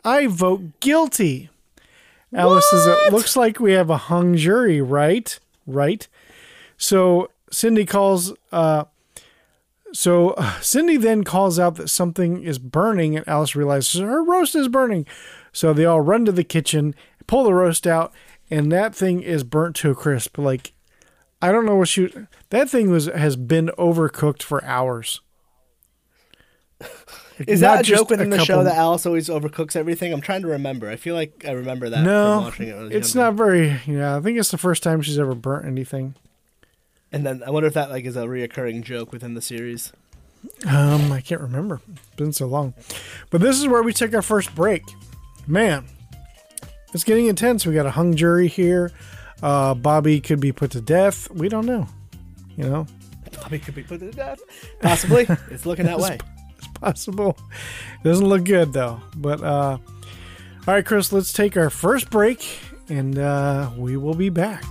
I vote guilty. Alice says, It looks like we have a hung jury, right? Right. So Cindy calls, uh, so Cindy then calls out that something is burning, and Alice realizes her roast is burning. So they all run to the kitchen, pull the roast out, and that thing is burnt to a crisp. Like, I don't know what she. That thing was has been overcooked for hours. Is not that a joke within the show that Alice always overcooks everything? I'm trying to remember. I feel like I remember that from No, watching it. when I was it's younger. not very. Yeah, I think it's the first time she's ever burnt anything. And then I wonder if that like is a reoccurring joke within the series. Um, I can't remember. It's been so long. But this is where we take our first break. Man, it's getting intense. We got a hung jury here. Uh, Bobby could be put to death. We don't know. You know, Bobby could be put to death. Possibly. it's looking that way. it's possible. It doesn't look good though. But uh, all right, Chris, let's take our first break, and uh, we will be back.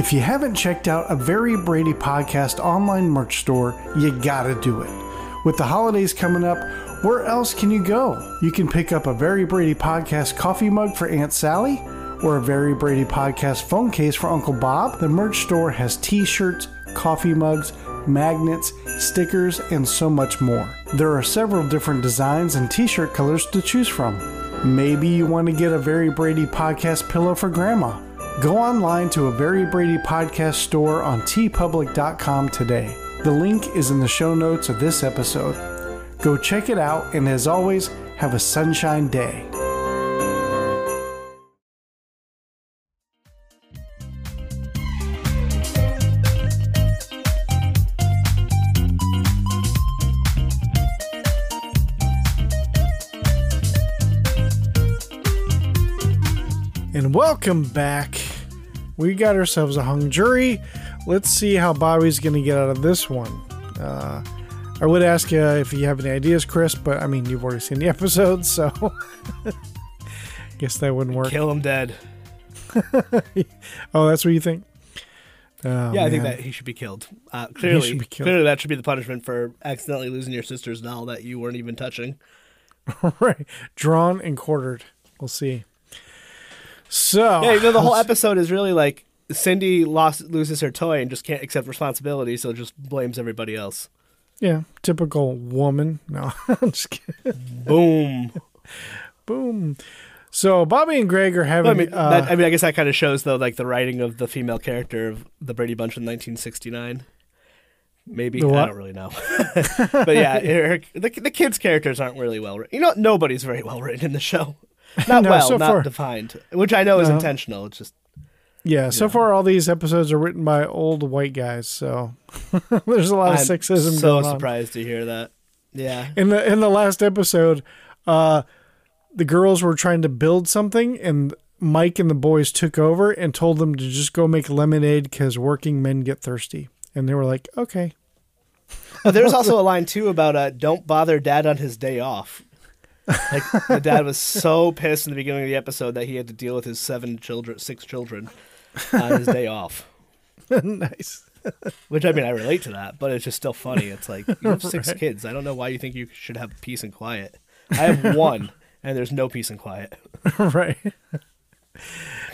If you haven't checked out a Very Brady Podcast online merch store, you gotta do it. With the holidays coming up, where else can you go? You can pick up a Very Brady Podcast coffee mug for Aunt Sally or a Very Brady Podcast phone case for Uncle Bob. The merch store has t shirts, coffee mugs, magnets, stickers, and so much more. There are several different designs and t shirt colors to choose from. Maybe you want to get a Very Brady Podcast pillow for Grandma. Go online to a Very Brady podcast store on teepublic.com today. The link is in the show notes of this episode. Go check it out, and as always, have a sunshine day. Welcome back. We got ourselves a hung jury. Let's see how Bobby's going to get out of this one. Uh, I would ask you if you have any ideas, Chris, but I mean, you've already seen the episode, so guess that wouldn't work. Kill him dead. Oh, that's what you think? Oh, yeah, I think that he should be killed. Uh, clearly, should be killed. clearly that should be the punishment for accidentally losing your sister's doll that you weren't even touching. right. Drawn and quartered. We'll see. So, Yeah, you know the whole episode is really like Cindy lost loses her toy and just can't accept responsibility, so just blames everybody else. yeah, typical woman. No, I'm just kidding. Boom. Boom. So, Bobby and Greg are having. I mean, uh, that, I mean, I guess that kind of shows though, like the writing of the female character of the Brady Bunch in 1969. Maybe I don't really know, but yeah, her, the the kids' characters aren't really well written. You know, nobody's very well written in the show. Not No, well, so not far- defined, which I know is intentional. It's just Yeah, so far all these episodes are written by old white guys, so there's a lot of I'm sexism so surprised to hear that. Yeah, In the in the last episode, uh, the girls were trying to build something, and Mike and the boys took over and told them to just go make lemonade because working men get thirsty, and they were like, "Okay." There's also a line too about uh, don't bother dad on his day off. Like the dad was so pissed in the beginning of the episode that he had to deal with his seven children, six children, on his day off. nice. Which I mean, I relate to that, but it's just still funny. It's like you have six Right. kids. I don't know why you think you should have peace and quiet. I have one, and there's no peace and quiet. right.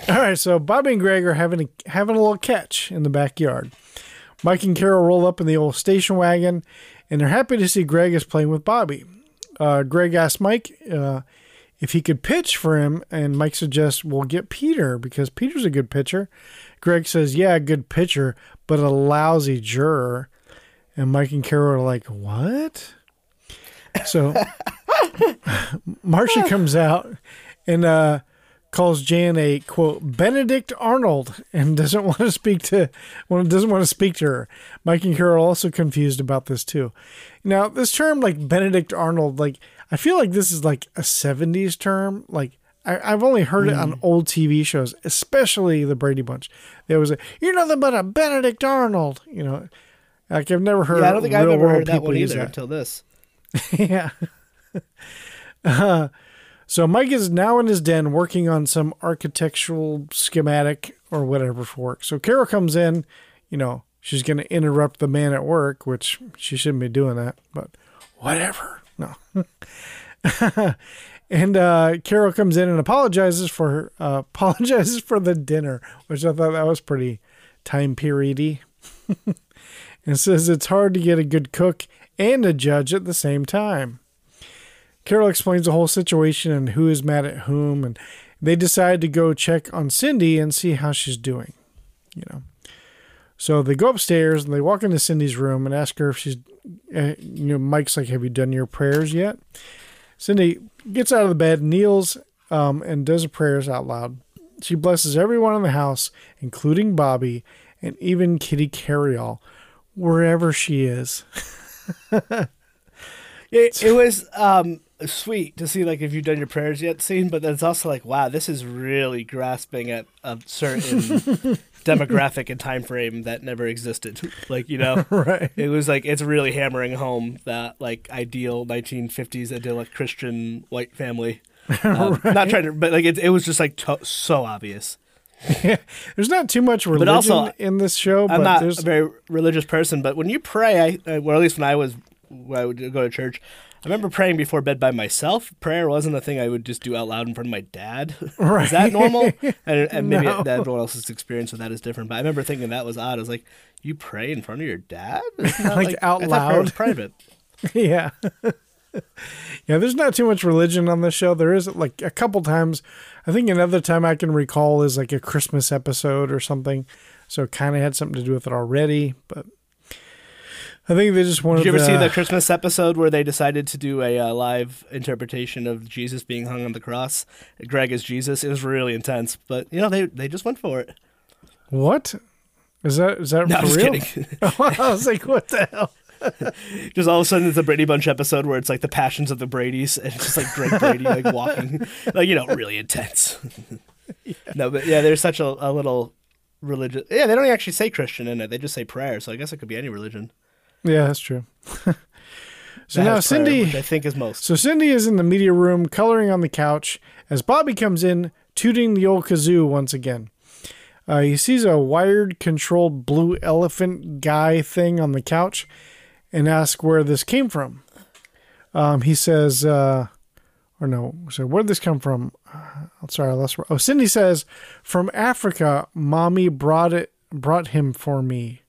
All right, so Bobby and Greg are having a, having a little catch in the backyard. Mike and Carol roll up in the old station wagon, and they're happy to see Greg is playing with Bobby. Uh, Greg asks Mike uh, if he could pitch for him, and Mike suggests, we'll get Peter because Peter's a good pitcher." Greg says, "Yeah, good pitcher, but a lousy juror." And Mike and Carol are like, "What?" So Marcia comes out and uh, calls Jan a quote Benedict Arnold and doesn't want to speak to well doesn't want to speak to her. Mike and Carol are also confused about this too. Now this term like Benedict Arnold like I feel like this is like a '70s term like. I, I've only heard it on old TV shows, especially the Brady Bunch. There was a, you're nothing but a Benedict Arnold, you know. Like I've never heard. yeah, I don't think I've ever heard that one either that. until this. yeah. Uh, so Mike is now in his den working on some architectural schematic or whatever for work. So Carol comes in, you know, she's going to interrupt the man at work, which she shouldn't be doing that, but whatever. No. and uh, Carol comes in and apologizes for her, uh, apologizes for the dinner, which I thought that was pretty time periody. and says it's hard to get a good cook and a judge at the same time. Carol explains the whole situation and who is mad at whom, and they decide to go check on Cindy and see how she's doing. You know, so they go upstairs and they walk into Cindy's room and ask her if she's, uh, you know, Mike's like, "Have you done your prayers yet?" Cindy gets out of the bed, kneels, um, and does her prayers out loud. She blesses everyone in the house, including Bobby and even Kitty Karry-All, wherever she is. It, it was um, sweet to see like if you've done your prayers yet scene, but then it's also like wow, this is really grasping at a certain demographic and time frame that never existed. Like you know, Right. It was like it's really hammering home that like ideal 1950s idyllic Christian white family. Um, Not trying to, but like it, it was just like to- so obvious. There's not too much religion also, in this show, but I'm not there's a very religious person, but when you pray, I well at least when I was when I would go to church, remember praying before bed by myself. Prayer wasn't a thing I would just do out loud in front of my dad. Right. is that normal? And, and maybe No. that everyone else's experience with that is different. But I remember thinking that was odd. I was like, you pray in front of your dad, Isn't Like, out I thought prayer was loud? private. yeah. yeah, there's not too much religion on this show. There is like a couple times. I think another time I can recall is like a Christmas episode or something. So it kind of had something to do with it already, but I think they just wanted Did you ever to, see the Christmas episode where they decided to do a uh, live interpretation of Jesus being hung on the cross? Greg is Jesus. It was really intense, but you know they they just went for it. What? Is that is that No, for real? kidding. I was like, what the hell? Just all of a sudden, it's a Brady Bunch episode where it's like the passions of the Brady's, and it's just like Greg Brady like walking, like you know, really intense. No, but yeah, there's such a, a little religious. Yeah, they don't actually say Christian in it; they just say prayer. So I guess it could be any religion. Yeah, that's true. so that now Cindy, I think is most. So Cindy is in the media room coloring on the couch as Bobby comes in, tooting the old kazoo once again. Uh, he sees a wired controlled blue elephant guy thing on the couch and asks where this came from. Um, he says, uh, or no, so where'd this come from? Uh, I'm sorry, I lost. Oh, Cindy says, from Africa, mommy brought it, brought him for me.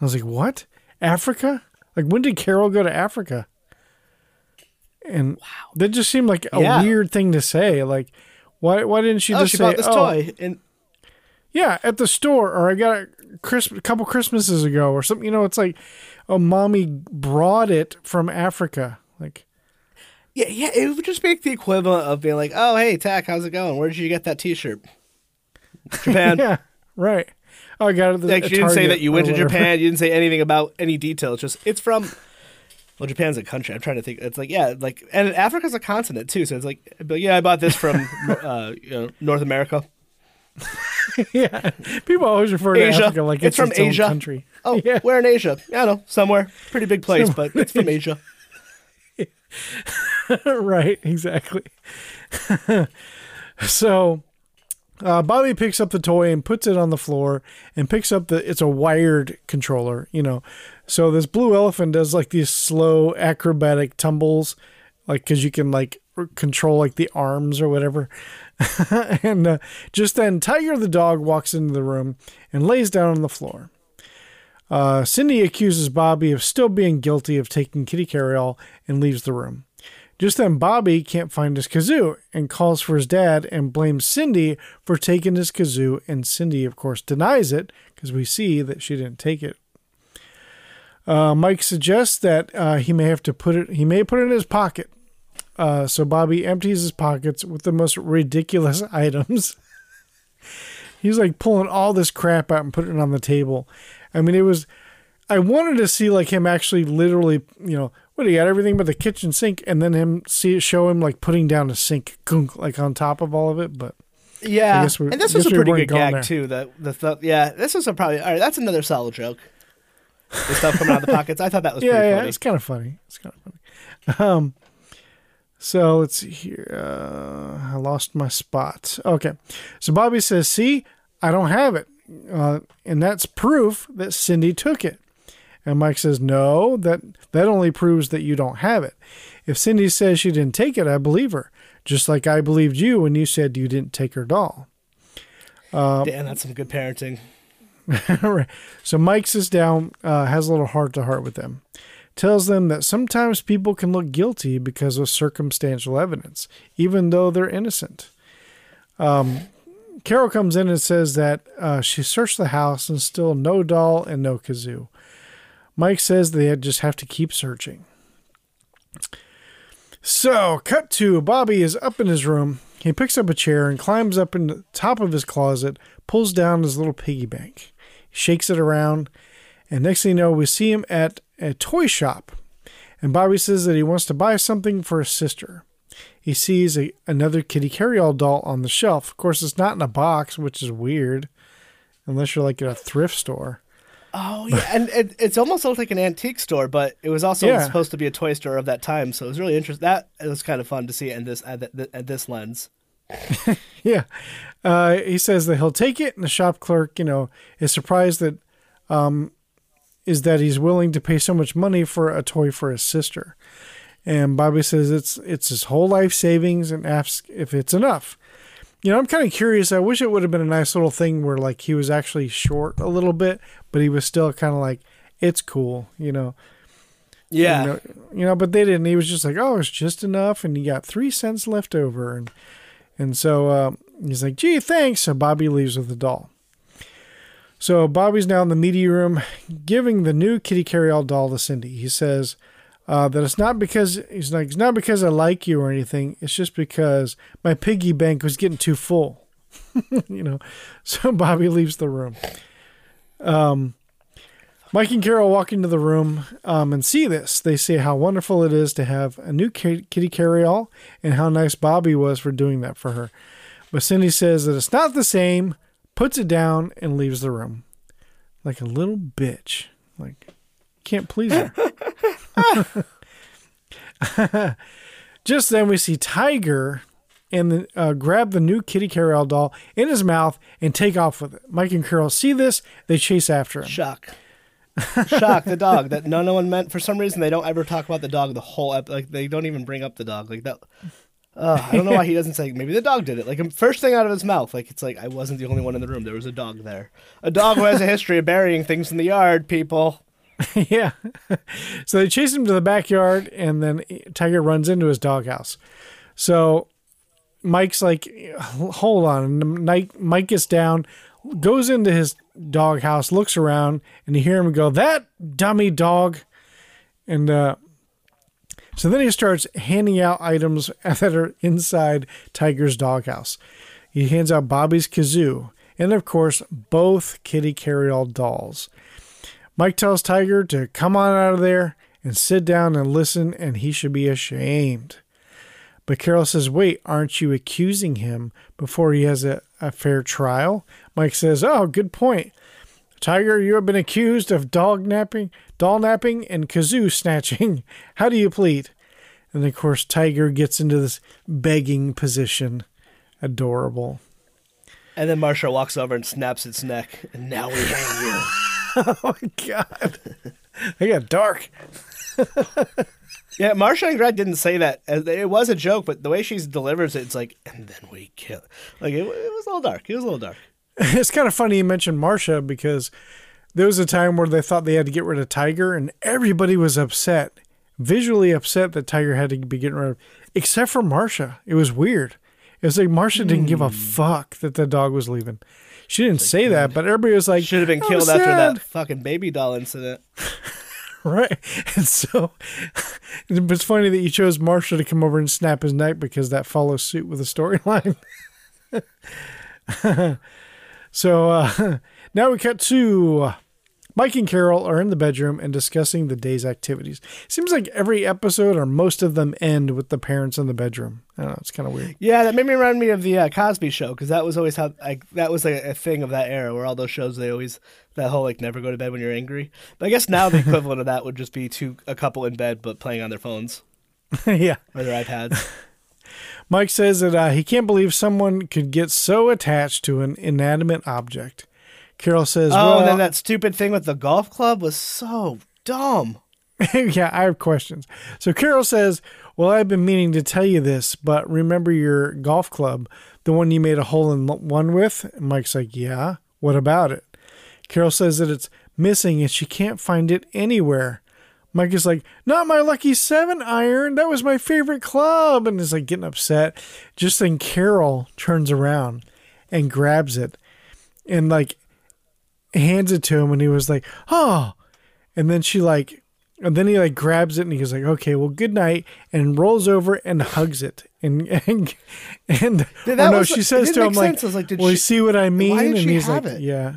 I was like, what? Africa? Like, when did Carol go to Africa? And that just seemed like a Yeah. weird thing to say. Like, why why didn't she oh, just she say, bought this "Oh, toy, and yeah, at the store, or I got it Christ- a couple Christmases ago, or something. You know, it's like, oh, mommy brought it from Africa. Like, yeah, yeah, it would just make the equivalent of being like, "Oh, hey, Tach, how's it going? Where did you get that T-shirt? Japan." yeah, right. Oh, I got it. Like you didn't say that you went to. Japan. You didn't say anything about any detail. It's just it's from. Well, Japan's a country. I'm trying to think. It's like yeah, like and Africa's a continent too. So it's like, but yeah, I bought this from uh, you know, North America, yeah, people always refer to Asia. Africa like it's, from its Asia. country. Oh, Yeah. where in Asia? I don't know, somewhere. Pretty big place, but it's from Asia. right, exactly. so Uh, Bobby picks up the toy and puts it on the floor and picks up the. It's a wired controller, you know. So this blue elephant does like these slow acrobatic tumbles, like because you can like control like the arms or whatever. and uh, just then, Tiger the dog walks into the room and lays down on the floor. Uh, Cindy accuses Bobby of still being guilty of taking Kitty Karry-All and leaves the room. Just then, Bobby can't find his kazoo and calls for his dad and blames Cindy for taking his kazoo. And Cindy, of course, denies it because we see that she didn't take it. Uh, Mike suggests that uh, he may have to put it. He may put it in his pocket. Uh, so Bobby empties his pockets with the most ridiculous items. He's like pulling all this crap out and putting it on the table. I mean, it was. I wanted to see like him actually literally, you know, what he got everything but the kitchen sink, and then him see show him like putting down a sink, gunk, like on top of all of it. But Yeah, we- and this was a pretty weren't good gag there. too. That the th- yeah, this was a probably all right. That's another solid joke. The stuff coming out of the pockets. I thought that was yeah, pretty yeah, funny. it's kind of funny. It's kind of funny. Um, so let's see here. Uh, I lost my spot. Okay, so Bobby says, "See, I don't have it," uh, and that's proof that Cindy took it. And Mike says, "No, that that only proves that you don't have it. If Cindy says she didn't take it, I believe her, just like I believed you when you said you didn't take her doll." Damn, that's some good parenting. Right. So Mike sits down, uh, has a little heart to heart with them, tells them that sometimes people can look guilty because of circumstantial evidence, even though they're innocent. Um, Carol comes in and says that uh, she searched the house and still no doll and no kazoo. Mike says they just have to keep searching. So, cut to Bobby is up in his room. He picks up a chair and climbs up in the top of his closet, pulls down his little piggy bank, shakes it around, and next thing you know, we see him at a toy shop. And Bobby says that he wants to buy something for his sister. He sees a, another Kitty Karry-All doll on the shelf. Of course, it's not in a box, which is weird, unless you're like at a thrift store. Oh yeah, and it, it's almost looked like an antique store, but it was also Yeah. supposed to be a toy store of that time. So it was really interesting. That it was kind of fun to see in this at, th- at this lens. Yeah. Uh, he says that he'll take it, and the shop clerk, you know, is surprised that um, is that he's willing to pay so much money for a toy for his sister. And Bobby says it's it's his whole life savings and asks if it's enough. You know, I'm kind of curious. I wish it would have been a nice little thing where like he was actually short a little bit, but he was still kind of like it's cool, you know. Yeah, You know, you know, but they didn't. He was just like, "Oh, it's just enough," and he got three cents left over, and and so uh, he's like, "Gee, thanks." So Bobby leaves with the doll. So Bobby's now in the media room, giving the new Kitty Karry-All doll to Cindy. He says uh, that it's not because he's like, "It's not because I like you or anything. It's just because my piggy bank was getting too full." you know, so Bobby leaves the room. Um, Mike and Carol walk into the room um, and see this. They say how wonderful it is to have a new ki- Kitty Karry-All and how nice Bobby was for doing that for her. But Cindy says that it's not the same, puts it down, and leaves the room. Like a little bitch. Like, can't please her. Just then we see Tiger and the, uh, grab the new Kitty Karry-All doll in his mouth and take off with it. Mike and Carol see this. They chase after him. shock, shock. The dog that no, one meant for some reason. They don't ever talk about the dog the whole like they don't even bring up the dog like that. Uh, I don't know why he doesn't say maybe the dog did it. Like first thing out of his mouth, like it's like I wasn't the only one in the room. There was a dog there, a dog who has a history of burying things in the yard. People. yeah. so they chase him to the backyard, and then Tiger runs into his doghouse. So Mike's like, hold on. Mike, Mike gets down, goes into his doghouse, looks around, and you hear him go, That dummy dog. And uh, so then he starts handing out items that are inside Tiger's doghouse. He hands out Bobby's kazoo, and of course, both Kitty Karry-All dolls. Mike tells Tiger to come on out of there and sit down and listen, and he should be ashamed. But Carol says, Wait, aren't you accusing him before he has a, a fair trial? Mike says, Oh, good point. Tiger, you have been accused of dog napping, doll napping, and kazoo snatching. How do you plead? And of course, Tiger gets into this begging position. Adorable. And then Marcia walks over and snaps its neck, and now we hang you. oh my god, they got dark. Yeah, Marcia and Greg didn't say that. Uh, It was a joke, but the way she delivers it, it's like, and then we kill. Like it, it was a little dark. It was a little dark. It's kind of funny you mentioned Marcia because there was a time where they thought they had to get rid of Tiger, and everybody was upset, visually upset that Tiger had to be getting rid of, except for Marcia. It was weird. It was like Marcia didn't give a Hmm. fuck that the dog was leaving. She didn't say that, but everybody was like, Should have been "Oh, killed after sad." that fucking baby doll incident. Right. And so it's funny that you chose Marcia to come over and snap his neck because that follows suit with the storyline. so uh, now we cut to uh, Mike and Carol are in the bedroom and discussing the day's activities. Seems like every episode or most of them end with the parents in the bedroom. I don't know. It's kind of weird. Yeah, that made me remind me of the uh, Cosby Show because that was always how like that was like a thing of that era where all those shows they always that whole like never go to bed when you're angry. But I guess now the equivalent of that would just be two a couple in bed but playing on their phones yeah. or their iPads. Mike says that uh, he can't believe someone could get so attached to an inanimate object. Carol says, oh, well, and then that stupid thing with the golf club was so dumb. yeah, I have questions. So Carol says, Well, I've been meaning to tell you this, but remember your golf club, the one you made a hole in one with? And Mike's like, Yeah, what about it? Carol says that it's missing and she can't find it anywhere. Mike is like, Not my lucky seven iron. That was my favorite club. And is like getting upset. Just then Carol turns around and grabs it and like hands it to him. And he was like, Oh. And then she like, and then he like grabs it and he's like, okay, well, good night, and rolls over and hugs it. And and and Yeah, oh that no, was- she says to him like, sense. I was like, did well, you see what I mean? and he's like, it? yeah,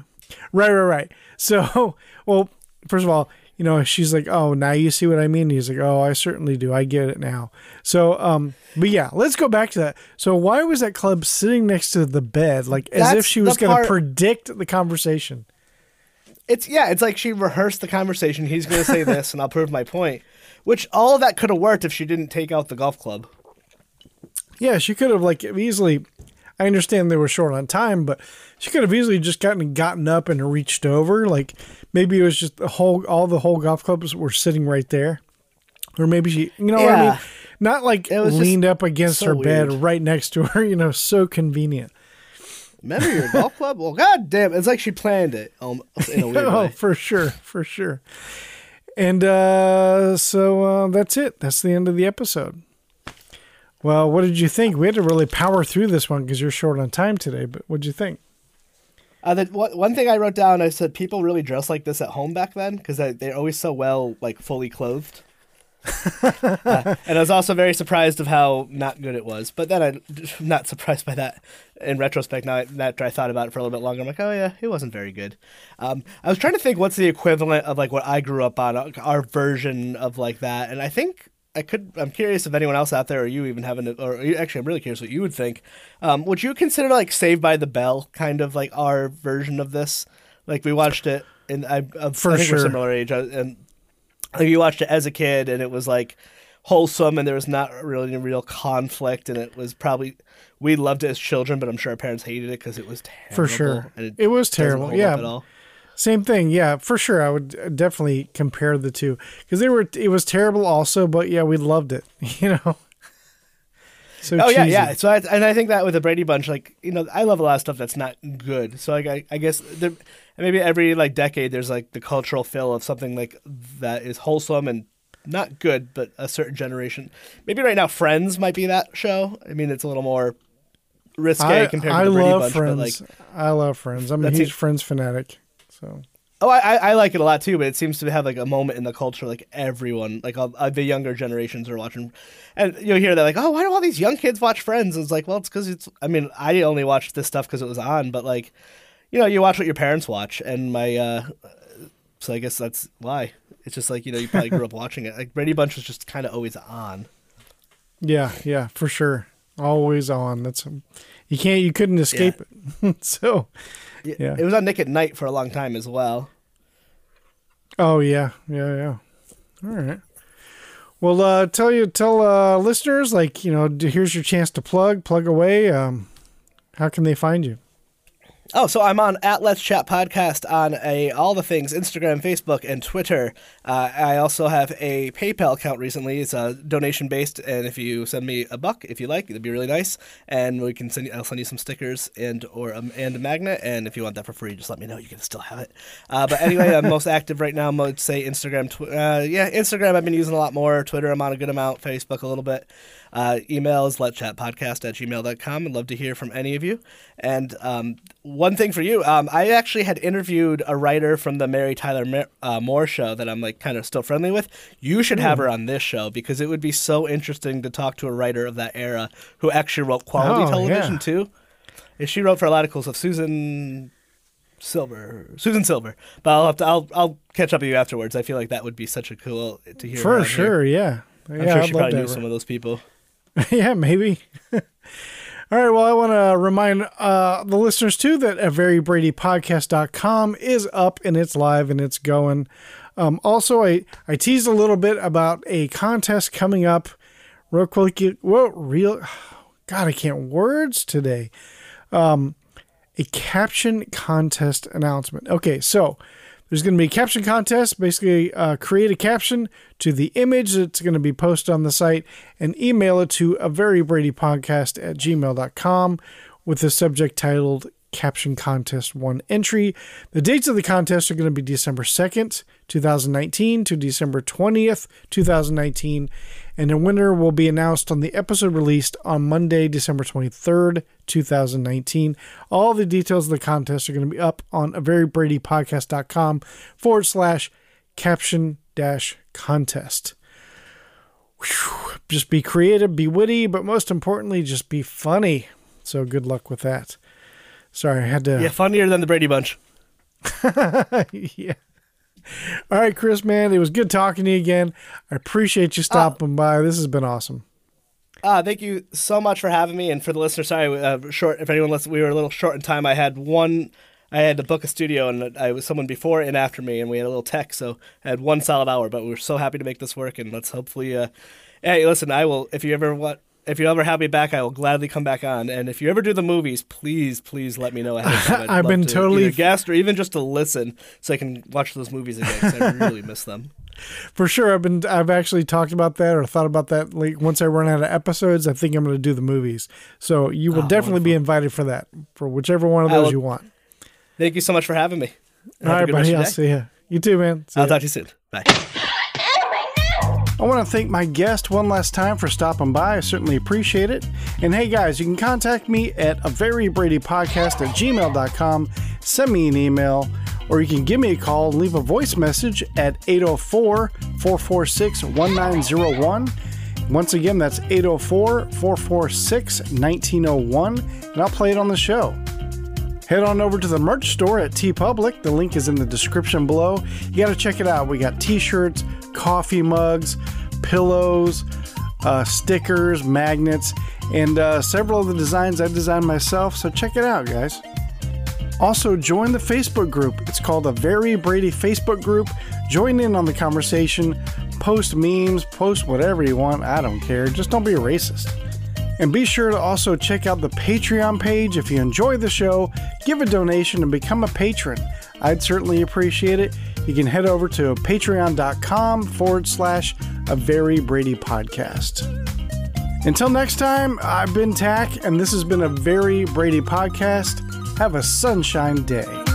right, right, right. So, well, first of all, you know, she's like, oh, now you see what I mean. He's like, oh, I certainly do. I get it now. So, um, but yeah, let's go back to that. So, why was that club sitting next to the bed, like as if she was going to predict the conversation? It's yeah, it's like she rehearsed the conversation. He's going to say this, and I'll prove my point. Which all of that could have worked if she didn't take out the golf club. Yeah, she could have like easily. I understand they were short on time, but she could have easily just gotten gotten up and reached over. Like maybe it was just the whole all the whole golf clubs were sitting right there, or maybe she, you know, what I Yeah. mean, not like It was leaned up against so her bed weird. right next to her. You know, so convenient. Remember your golf club? Well, god damn, it's like she planned it um, in a weird oh, way. for sure, for sure. And uh, so uh, that's it. That's the end of the episode. Well, what did you think? We had to really power through this one because you're short on time today. But what did you think? Uh, one thing I wrote down, I said people really dress like this at home back then because they're always so well, like fully clothed. Uh, and I was also very surprised of how not good it was. But then I'm not surprised by that in retrospect. Now after I thought about it for a little bit longer, I'm like, oh yeah, it wasn't very good. Um, I was trying to think what's the equivalent of like what I grew up on, uh, our version of like that, and I think. I could. I'm curious if anyone else out there, or you even having, or actually, I'm really curious what you would think. Um, would you consider like Saved by the Bell kind of like our version of this? Like we watched it, and I, I, For I sure. similar age, uh, and like you watched it as a kid, and it was like wholesome, and there was not really any real conflict, and it was probably we loved it as children, but I'm sure our parents hated it because it was terrible. For sure. and It was terrible, yeah. Same thing, yeah, for sure. I would uh, definitely compare the two because they were. It was terrible, also, but yeah, we loved it. You know. So oh yeah, cheesy. yeah. So I, and I think that with the Brady Bunch, like you know, I love a lot of stuff that's not good. So like I, I guess there, maybe every like decade there's like the cultural fill of something like that is wholesome and not good, but a certain generation. Maybe right now Friends might be that show. I mean, it's a little more risque I, compared I to the Brady love Bunch, Friends. but like I love Friends. I'm a huge it. Friends fanatic. So Oh, I, I like it a lot too, but it seems to have like a moment in the culture, like everyone, like all, uh, the younger generations are watching, and you'll hear that like, oh, why do all these young kids watch Friends? It's like, well, it's because it's. I mean, I only watched this stuff because it was on, but like, you know, you watch what your parents watch, and my, uh so I guess that's why. It's just like you know, you probably grew up watching it. Like Brady Bunch was just kind of always on. yeah, yeah, for sure. Always on. That's you can't. You couldn't escape it. so Yeah. it was on Nick at Nite for a long time as well. Oh yeah, yeah, yeah. All right. Well, uh, tell you, tell uh, listeners, like you know, here's your chance to plug, plug away. Um, how can they find you? Oh, so I'm on at Let's Chat Podcast on a all the things Instagram, Facebook, and Twitter. Uh, I also have a PayPal account recently. It's uh, donation based, and if you send me a buck, if you like, it'd be really nice, and we can send you. I'll send you some stickers and or um, and a magnet, and if you want that for free, just let me know. You can still have it. Uh, but anyway, I'm most active right now. I'd say Instagram. Tw- uh, yeah, Instagram. I've been using a lot more. Twitter, I'm on a good amount. Facebook, a little bit. Uh, emails, letchatpodcast at gmail.com. I'd love to hear from any of you. And um, one thing for you, um, I actually had interviewed a writer from the Mary Tyler Mer- uh, Moore show that I'm like kind of still friendly with. You should have her on this show because it would be so interesting to talk to a writer of that era who actually wrote quality Oh, television yeah. too. And she wrote for a lot of cool stuff. Susan Silver, Susan Silver. But I'll have to, I'll, I'll catch up with you afterwards. I feel like that would be such a cool to hear. For around here. sure, yeah. I'm yeah, sure I'd she probably knew her. some of those people. yeah, maybe. All right. Well, I want to remind uh, the listeners too that a verybradypodcast.com is up and it's live and it's going. Um, also, I, I teased a little bit about a contest coming up. Real quick, well, real, God, I can't words today. Um, a caption contest announcement. Okay, so there's going to be a caption contest. Basically, uh, create a caption to the image that's going to be posted on the site and email it to a very Brady podcast at gmail.com with the subject titled Caption Contest One Entry. The dates of the contest are going to be December 2nd, 2019 to December 20th, 2019, and the winner will be announced on the episode released on Monday, December 23rd, 2019. All the details of the contest are going to be up on a verybradypodcast.com forward slash caption dash contest. Just be creative, be witty, but most importantly, just be funny. So good luck with that. Sorry, I had to. Yeah, funnier than the Brady Bunch. yeah. All right, Chris, man, it was good talking to you again. I appreciate you stopping by. This has been awesome. Uh, thank you so much for having me, and for the listener, sorry, uh, short. If anyone listens, we were a little short in time. I had one. I had to book a studio, and I was someone before and after me, and we had a little tech, so I had one solid hour. But we were so happy to make this work, and let's hopefully. Uh, hey, listen, I will. If you ever want, if you ever have me back, I will gladly come back on. And if you ever do the movies, please, please let me know ahead of time. I'd I've been to totally- either guest or even just to listen, so I can watch those movies again. 'cause I really miss them. For sure, I've been. I've actually talked about that or thought about that. Like once I run out of episodes, I think I'm going to do the movies. So you will Oh, definitely be invited for that for whichever one of those will- you want. Thank you so much for having me. All right, buddy. I'll see you. You too, man. See I'll ya. talk to you soon. Bye. I want to thank my guest one last time for stopping by. I certainly appreciate it. And hey, guys, you can contact me at a very Brady podcast at gmail.com. Send me an email, or you can give me a call and leave a voice message at 804 446 1901. Once again, that's 804 446 1901, and I'll play it on the show. Head on over to the merch store at TeePublic. The link is in the description below. You got to check it out. We got t shirts, coffee mugs, pillows, uh, stickers, magnets, and uh, several of the designs I designed myself. So check it out, guys. Also, join the Facebook group. It's called the Very Brady Facebook group. Join in on the conversation, post memes, post whatever you want. I don't care. Just don't be a racist. And be sure to also check out the Patreon page. If you enjoy the show, give a donation and become a patron. I'd certainly appreciate it. You can head over to patreon.com forward slash a very Brady podcast. Until next time, I've been Tach, and this has been a very Brady podcast. Have a sunshine day.